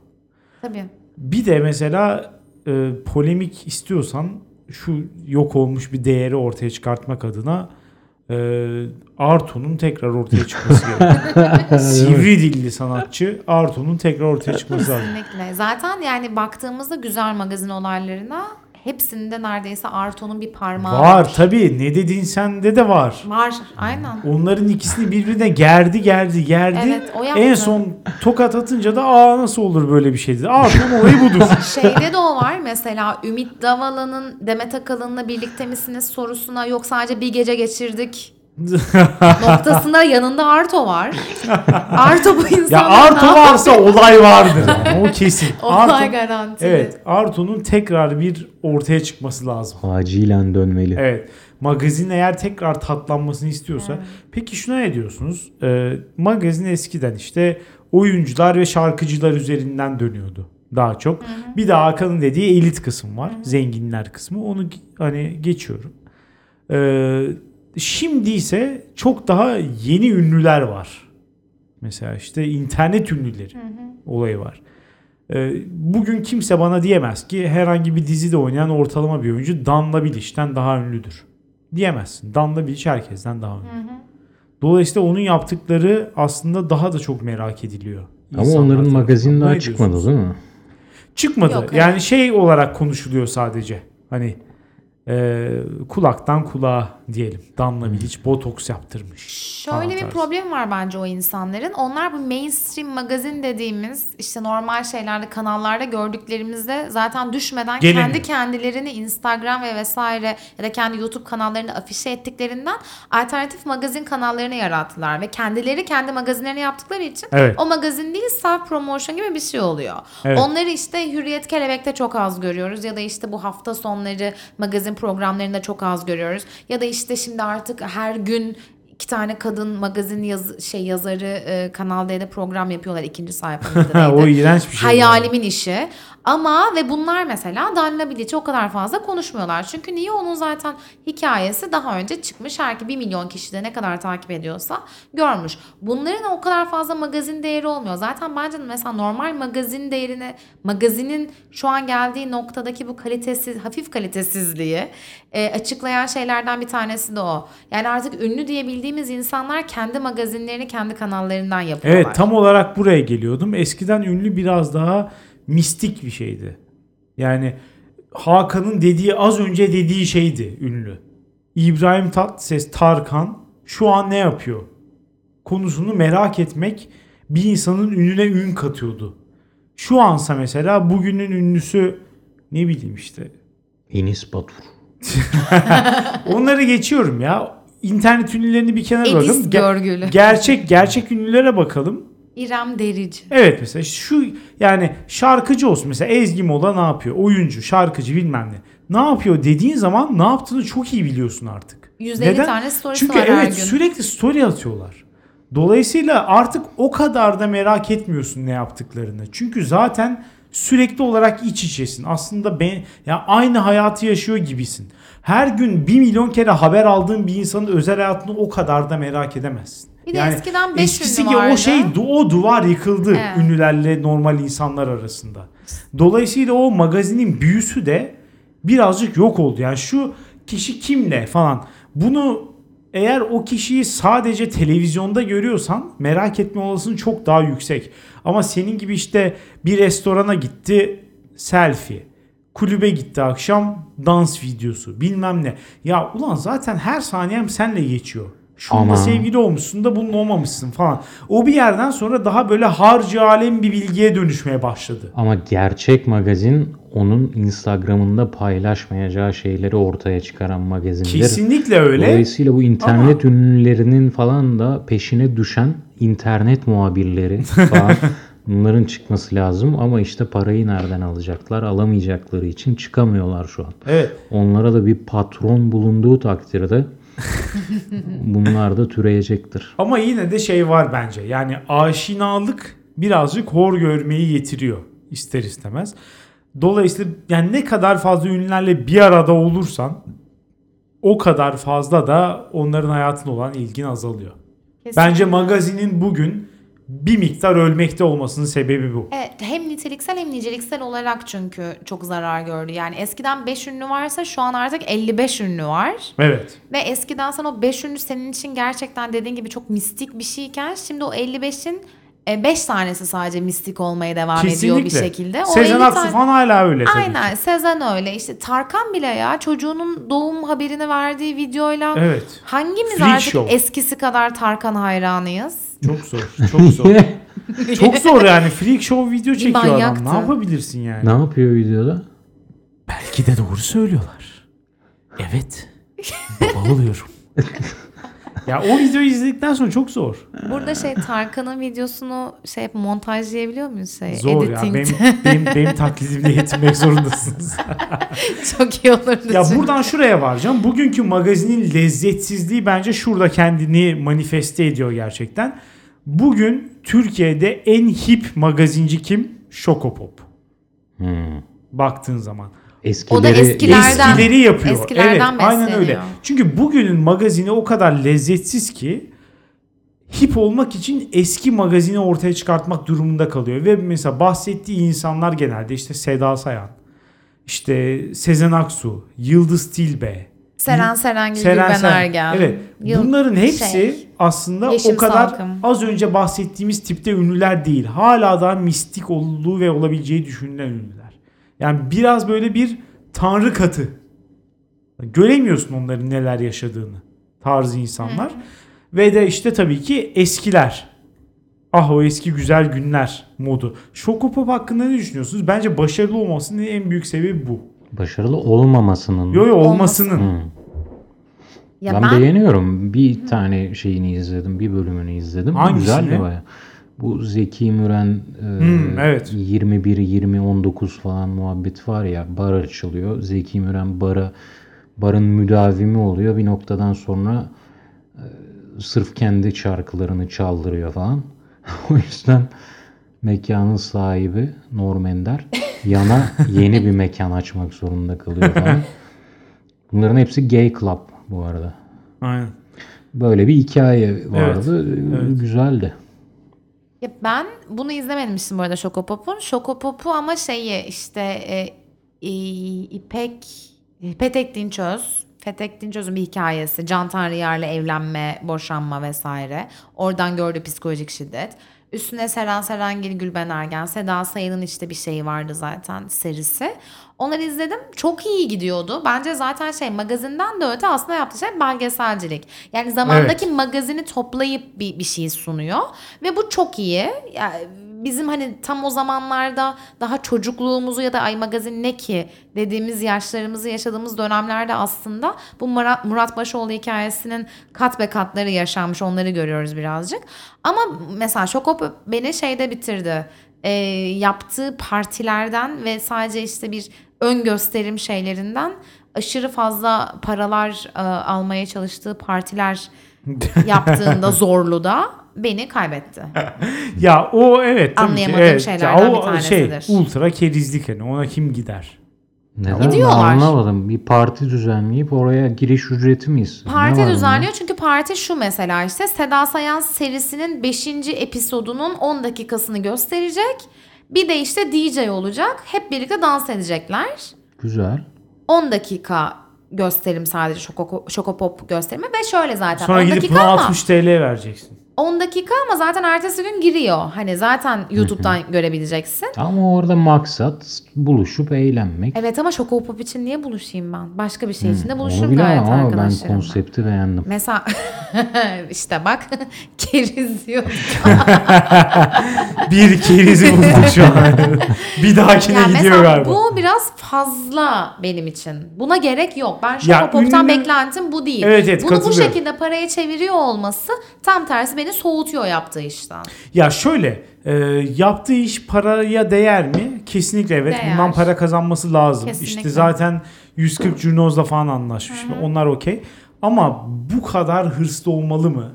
Tabii. Bir de mesela e, polemik istiyorsan şu yok olmuş bir değeri ortaya çıkartmak adına e, Arto'nun tekrar ortaya çıkması gerekiyor. Sivri dilli sanatçı Arto'nun tekrar ortaya çıkması lazım. Kesinlikle. Zaten yani baktığımızda güzel magazin olaylarına hepsinde neredeyse Arto'nun bir parmağı Var tabii ne dedin sende de var. Var. Aynen. Onların ikisini birbirine gerdi gerdi gerdi. Evet, o yaptı. en son tokat atınca da aa nasıl olur böyle bir şey dedi. Arto'nun olayı budur. Şeyde de o var mesela Ümit Davala'nın Demet Akalın'la birlikte misiniz sorusuna yok sadece bir gece geçirdik noktasında yanında Arto var. Arto bu Ya insanların Arto varsa olay vardır yani. O kesin. Olay Arto- garantili. Evet, Arto'nun tekrar bir ortaya çıkması lazım. Acilen dönmeli. Evet. Magazin eğer tekrar tatlanmasını istiyorsa. Peki şuna ne diyorsunuz? Ee, magazin eskiden işte oyuncular ve şarkıcılar üzerinden dönüyordu daha çok. Bir de Hakan'ın dediği elit kısım var. Zenginler kısmı. Onu hani geçiyorum. Ee, şimdi ise çok daha yeni ünlüler var. Mesela işte internet ünlüleri olayı var. Ee, bugün kimse bana diyemez ki herhangi bir dizide oynayan ortalama bir oyuncu Danla Biliş'ten daha ünlüdür. Diyemezsin. Danla Biliş herkesten daha ünlü. Dolayısıyla onun yaptıkları aslında daha da çok merak ediliyor. Ama insanlar onların magazin daha çıkmadı değil mi? Çıkmadı. Yok, yani şey olarak konuşuluyor sadece. Hani e, kulaktan kulağa diyelim. Danla Bilic botoks yaptırmış. Şöyle bir tarzı. problem var bence o insanların. Onlar bu mainstream magazin dediğimiz işte normal şeylerde kanallarda gördüklerimizde zaten düşmeden Gelemiyor. kendi kendilerini Instagram ve vesaire ya da kendi YouTube kanallarını afişe ettiklerinden alternatif magazin kanallarını yarattılar ve kendileri kendi magazinlerini yaptıkları için Evet. o magazin değil self promotion gibi bir şey oluyor. Evet. Onları işte Hürriyet Kelebek'te çok az görüyoruz ya da işte bu hafta sonları magazin programlarında çok az görüyoruz. Ya da işte şimdi artık her gün iki tane kadın magazin yaz şey yazarı e, Kanal D'de program yapıyorlar ikinci sayfada. o iğrenç bir şey. Hayalimin işi. Ama ve bunlar mesela Danla Bilic'i o kadar fazla konuşmuyorlar. Çünkü niye onun zaten hikayesi daha önce çıkmış. Her ki 1 milyon kişi de ne kadar takip ediyorsa görmüş. Bunların o kadar fazla magazin değeri olmuyor. Zaten bence mesela normal magazin değerini, magazinin şu an geldiği noktadaki bu kalitesiz, hafif kalitesizliği e, açıklayan şeylerden bir tanesi de o. Yani artık ünlü diye bildiğimiz insanlar kendi magazinlerini kendi kanallarından yapıyorlar. Evet tam olarak buraya geliyordum. Eskiden ünlü biraz daha mistik bir şeydi. Yani Hakan'ın dediği az önce dediği şeydi ünlü. İbrahim Tatlıses, Tarkan şu an ne yapıyor? Konusunu merak etmek bir insanın ününe ün katıyordu. Şu ansa mesela bugünün ünlüsü ne bileyim işte Enis Batur. Onları geçiyorum ya. İnternet ünlülerini bir kenara Edis bırakalım. Ge- Görgülü. gerçek gerçek ünlülere bakalım. İrem Derici. Evet mesela şu yani şarkıcı olsun mesela Ezgi Mola ne yapıyor? Oyuncu, şarkıcı bilmem ne. Ne yapıyor dediğin zaman ne yaptığını çok iyi biliyorsun artık. 150 tane storiesi Çünkü var her evet gün. sürekli story atıyorlar. Dolayısıyla artık o kadar da merak etmiyorsun ne yaptıklarını. Çünkü zaten sürekli olarak iç içesin. Aslında ben ya aynı hayatı yaşıyor gibisin. Her gün bir milyon kere haber aldığın bir insanın özel hayatını o kadar da merak edemezsin. Bir de eskiden beş eskisi ünlü ki o vardı. şey o duvar yıkıldı Evet. ünlülerle normal insanlar arasında. Dolayısıyla o magazinin büyüsü de birazcık yok oldu. Yani şu kişi kimle falan. Bunu eğer o kişiyi sadece televizyonda görüyorsan merak etme olasılığın çok daha yüksek. Ama senin gibi işte bir restorana gitti selfie. Kulübe gitti akşam dans videosu bilmem ne. Ya ulan zaten her saniyem senle geçiyor. Şununla Ama- sevgili olmuşsun da bununla olmamışsın falan. O bir yerden sonra daha böyle harcı alem bir bilgiye dönüşmeye başladı. Ama gerçek magazin onun Instagram'ında paylaşmayacağı şeyleri ortaya çıkaran magazindir. Kesinlikle öyle. Dolayısıyla bu internet ünlülerinin falan da peşine düşen internet muhabirleri falan bunların çıkması lazım ama işte parayı nereden alacaklar? Alamayacakları için çıkamıyorlar şu an. Evet. Onlara da bir patron bulunduğu takdirde bunlar da türeyecektir. Ama yine de şey var bence. Yani aşinalık birazcık hor görmeyi getiriyor ister istemez. Dolayısıyla yani ne kadar fazla ünlülerle bir arada olursan o kadar fazla da onların hayatına olan ilgin azalıyor. Kesinlikle. Bence magazinin bugün bir miktar ölmekte olmasının sebebi bu. Evet hem niteliksel hem niceliksel olarak çünkü çok zarar gördü. Yani eskiden 5 ünlü varsa şu an artık 55 ünlü var. Evet. Ve eskiden sen o 5 ünlü senin için gerçekten dediğin gibi çok mistik bir şeyken şimdi o 55'in 5 tanesi sadece mistik olmaya devam ediyor Kesinlikle. bir şekilde. O Sezen 50 Aksu tane- falan hala öyle tabii Aynen ki. Sezen öyle işte Tarkan bile ya çocuğunun doğum haberini verdiği videoyla Evet. hangimiz Freak artık show. eskisi kadar Tarkan hayranıyız? Çok zor. Çok zor. çok zor yani. Freak show video çekiyor adam. manyaktı. Ne yapabilirsin yani? Ne yapıyor videoda? Belki de doğru söylüyorlar. Evet. Baba oluyorum. Ya o videoyu izledikten sonra çok zor. Burada şey Tarkan'ın videosunu şey hep montajlayabiliyor muyuz şey? Zor ya. Benim, benim, benim taklidimle yetinmek zorundasınız. Çok iyi olurdu. ya çünkü. buradan şuraya varacağım. Bugünkü magazinin lezzetsizliği bence şurada kendini manifeste ediyor gerçekten. Bugün Türkiye'de en hip magazinci kim? Şokopop. Hmm. Baktığın zaman. Eskileri, O da eskilerden- Eskileri yapıyor. eskilerden evet, aynen besleniyor. öyle. Çünkü bugünün magazini o kadar lezzetsiz ki hip olmak için eski magazini ortaya çıkartmak durumunda kalıyor. Ve mesela bahsettiği insanlar genelde işte Seda Sayan, işte Sezen Aksu, Yıldız Tilbe, Seren Serengil, Seren Gülben Ergen. Evet. Bunların hepsi şey, aslında o kadar Salkım. az önce bahsettiğimiz tipte ünlüler değil. Hala daha mistik olduğu ve olabileceği düşünülen ünlüler. Yani biraz böyle bir tanrı katı. Göremiyorsun onların neler yaşadığını. Tarzı insanlar. Ve de işte tabii ki eskiler. Ah o eski güzel günler modu. Şokopop hakkında ne düşünüyorsunuz? Bence başarılı olmasının en büyük sebebi bu. başarılı olmamasının. Yo yo olmasının. Hmm. Ya ben, ben, beğeniyorum. Bir tane şeyini izledim. Bir bölümünü izledim. Hangisini? Güzeldi baya. Bu Zeki Müren e, Hmm, evet. 21 20 19 falan muhabbet var ya bar açılıyor. Zeki Müren bara barın müdavimi oluyor. Bir noktadan sonra e, sırf kendi şarkılarını çaldırıyor falan. o yüzden mekanın sahibi Norm Ender yana yeni bir mekan açmak zorunda kalıyor falan. Bunların hepsi gay club bu arada. Aynen. Böyle bir hikaye vardı. evet. Güzeldi. Ya ben bunu izlememiştim bu arada Şokopop'un. Şokopop'u ama şeyi işte e, e, İpek Petek Dinçöz Petek Dinçöz'ün bir hikayesi. Can Tanrıyar'la evlenme, boşanma vesaire. Oradan gördüğü psikolojik şiddet. Üstüne Seren Serengil, Gülben Ergen, Seda Sayın'ın işte bir şeyi vardı zaten serisi. Onları izledim. Çok iyi gidiyordu. Bence zaten şey magazinden de öte aslında yaptığı şey belgeselcilik. Yani zamandaki magazini toplayıp bir, bir şey sunuyor. Ve bu çok iyi. Yani bizim hani tam o zamanlarda daha çocukluğumuzu ya da ay magazin ne ki dediğimiz yaşlarımızı yaşadığımız dönemlerde aslında bu Murat, Murat Başoğlu hikayesinin kat be katları yaşanmış onları görüyoruz birazcık. Ama mesela Şokop beni şeyde bitirdi. Ee, yaptığı partilerden ve sadece işte bir ön gösterim şeylerinden aşırı fazla paralar e, almaya çalıştığı partiler yaptığında zorlu da beni kaybetti. Ya o evet tabii ki. Anlayamadığım Evet. şeylerden Ya o bir tanesidir. Şey, ultra kerizlik hani ona kim gider? Neden ben Gidiyorlar. anlamadım. Bir parti düzenleyip oraya giriş ücreti mi istiyor? Parti düzenliyor çünkü parti şu mesela işte Seda Sayan serisinin 5. episodunun 10 dakikasını gösterecek. Bir de işte DJ olacak. Hep birlikte dans edecekler. Güzel. 10 dakika gösterim sadece şoko, şokopop gösterimi ve şöyle zaten Sonra 10 gidip dakika buna ama 60 TL vereceksin. 10 dakika ama zaten ertesi gün giriyor. Hani zaten YouTube'dan görebileceksin. Ama orada maksat buluşup eğlenmek. Evet ama şokopop için niye buluşayım ben? Başka bir şey için de buluşurum bilemem gayet ama ben arkadaşlarımla. konsepti beğendim. Mesela işte bak keriz diyor. Bir kerizi bulduk şu an. bir dahakine Yani gidiyor mesela galiba. bu biraz fazla benim için. Buna gerek yok. Ben Ya Şokopop'tan ünlü- beklentim bu değil. Evet, evet, Bunu bu katılıyorum. şekilde paraya çeviriyor olması tam tersi beni soğutuyor yaptığı işten. Ya şöyle e, yaptığı iş paraya değer mi? Kesinlikle evet. Değer. Bundan para kazanması lazım. Kesinlikle. İşte zaten 140 Curnoz'la falan anlaşmış. Onlar okey. Ama bu kadar hırslı olmalı mı?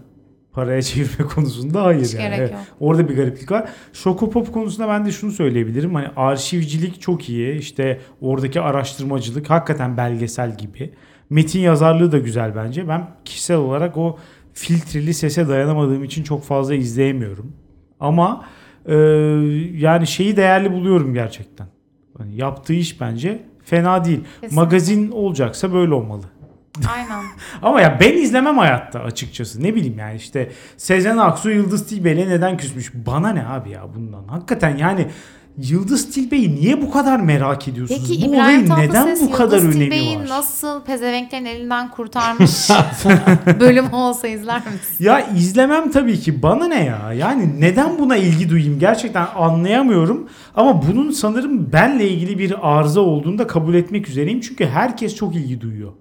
Paraya çevirme konusunda hayır Hiç yani. Evet. yok. Orada bir gariplik var. Şokopop konusunda ben de şunu söyleyebilirim. Hani arşivcilik çok iyi. İşte oradaki araştırmacılık hakikaten belgesel gibi. Metin yazarlığı da güzel bence. Ben kişisel olarak o filtreli sese dayanamadığım için çok fazla izleyemiyorum. Ama e, yani şeyi değerli buluyorum gerçekten. Hani yaptığı iş bence fena değil. Kesinlikle. Magazin olacaksa böyle olmalı. Aynen. Ama ya ben izlemem hayatta açıkçası. Ne bileyim yani işte Sezen Aksu Yıldız Tilbe'yle neden küsmüş? Bana ne abi ya bundan? Hakikaten yani Yıldız Tilbe'yi niye bu kadar merak ediyorsunuz? Peki bu İbrahim olayın neden Tatlıses bu kadar Yıldız önemi Tilbe'yi var? nasıl pezevenklerin elinden kurtarmış bölüm olsa izler misin? Ya izlemem tabii ki. Bana ne ya? Yani neden buna ilgi duyayım? Gerçekten anlayamıyorum. Ama bunun sanırım benle ilgili bir arıza olduğunu da kabul etmek üzereyim. Çünkü herkes çok ilgi duyuyor.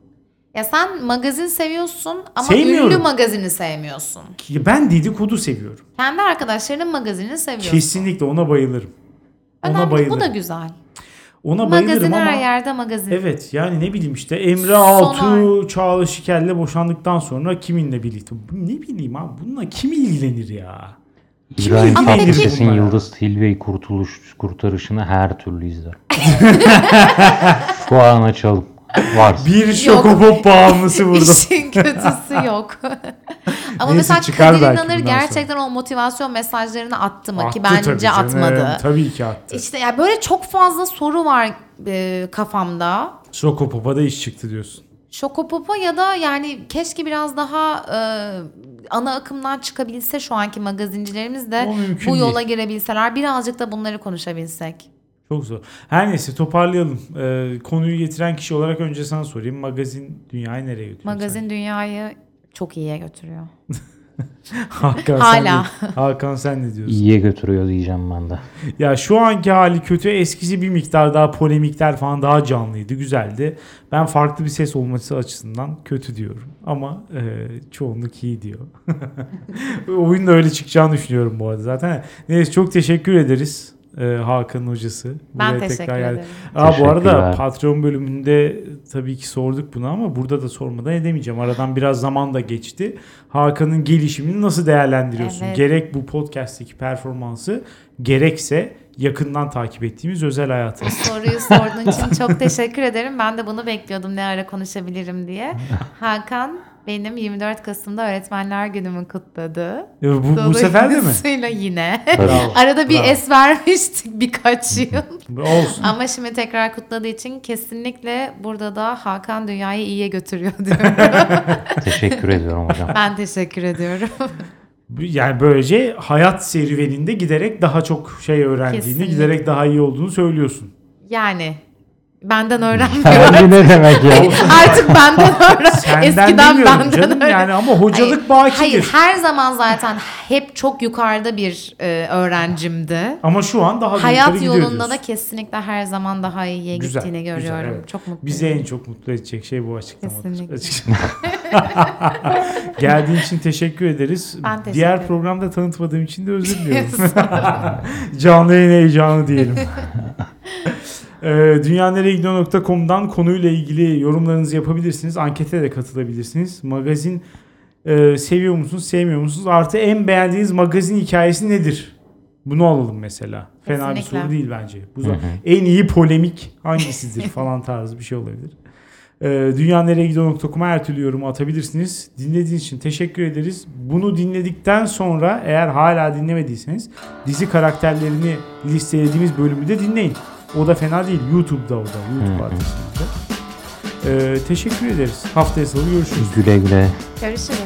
Ya sen magazin seviyorsun ama Sevmiyorum. ünlü magazini sevmiyorsun. Ben dedikodu seviyorum. Kendi arkadaşlarının magazinini seviyorsun. Kesinlikle ona bayılırım. Ona bayılırım. Bu da güzel. Ona bayılırım Magazin ama her yerde magazin. evet yani ne bileyim işte Emre. Altuğ Çağla Şikel'le boşandıktan sonra kiminle birlikte? Ne bileyim abi bununla kim ilgilenir ya? Kim İbrahim Tatlıses'in? Yıldız Tilbe'yi kurtuluş kurtarışını her türlü izlerim. Şu an açalım. Varsa. Bir şokopop bağımlısı burada. İşin kötüsü yok. Ama Neyse, mesela Kadir İnanır gerçekten o motivasyon mesajlarını attı mı? Ki Attı tabii bence canım, atmadı. Tabii ki attı. İşte ya böyle çok fazla soru var e, kafamda. Şokopop'a da iş çıktı diyorsun. Şokopopo ya da yani keşke biraz daha e, ana akımdan çıkabilse şu anki magazincilerimiz de bu yola değil. girebilseler birazcık da bunları konuşabilsek. Çok zor. Her neyse toparlayalım. Ee, konuyu getiren kişi olarak önce sana sorayım. Magazin dünyayı nereye götürüyor? Magazin dünyayı çok iyiye götürüyor. Hakan Hala. Sen ne, Hakan sen ne diyorsun? İyiye götürüyor diyeceğim ben de. Ya şu anki hali kötü. Eskisi bir miktar daha polemikler falan daha canlıydı. Güzeldi. Ben farklı bir ses olması açısından kötü diyorum. Ama e, çoğunluk iyi diyor. Oyun da öyle çıkacağını düşünüyorum bu arada zaten. Neyse çok teşekkür ederiz. E, Hakan'ın hocası. Ben Buraya teşekkür geldi. ederim. Aa, bu arada. Patreon bölümünde tabii ki sorduk bunu ama burada da sormadan edemeyeceğim. Aradan biraz zaman da geçti. Hakan'ın gelişimini nasıl değerlendiriyorsun? Evet. Gerek bu podcast'teki performansı gerekse yakından takip ettiğimiz özel hayatı. Soruyu sorduğun için çok teşekkür ederim. Ben de bunu bekliyordum ne ara konuşabilirim diye. Hakan benim 24 Kasım'da Öğretmenler Günümü kutladı. Bu, bu sefer de mi? Yine. Bravo. Arada bir Bravo. es vermiştik birkaç yıl. Olsun. Ama şimdi tekrar kutladığı için kesinlikle burada da Hakan dünyayı iyiye götürüyor diyorum. Teşekkür ediyorum hocam. ben teşekkür ediyorum. Yani böylece hayat serüveninde giderek daha çok şey öğrendiğini, Kesinlikle. giderek daha iyi olduğunu söylüyorsun. Yani benden öğrenmiyorum. Kendi ne demek ya? Artık benden öğren. Senden Eskiden benden canım öğren. yani ama hocalık Hayır, bakidir. Hayır her zaman zaten hep çok yukarıda bir e, öğrencimdi. Ama şu an daha Hayat yolunda da kesinlikle her zaman daha iyiye Güzel, gittiğini güzel, görüyorum. evet. Çok mutluyum. Bizi en çok mutlu edecek şey bu açıklamadır. Kesinlikle. Geldiğin için teşekkür ederiz. Ben teşekkür Diğer ederim. programda tanıtmadığım için de özür diliyorum. Canlı yayın heyecanı diyelim. Ee, dünyanereyegidiyor.com'dan konuyla ilgili yorumlarınızı yapabilirsiniz. Ankete de katılabilirsiniz. Magazin e, seviyor musunuz, sevmiyor musunuz? Artı en beğendiğiniz magazin hikayesi nedir? Bunu alalım mesela. Fena bir Kesinlikle. soru değil bence. Bu en iyi polemik hangisidir falan tarzı bir şey olabilir. Ee, dünyanereyegidiyor.com'a her türlü yorumu atabilirsiniz. Dinlediğiniz için teşekkür ederiz. Bunu dinledikten sonra eğer hala dinlemediyseniz dizi karakterlerini listelediğimiz bölümü de dinleyin. O da fena değil. YouTube'da o da. YouTube adresinde. Ee, teşekkür ederiz. Haftaya salı görüşürüz. Güle güle. Görüşürüz.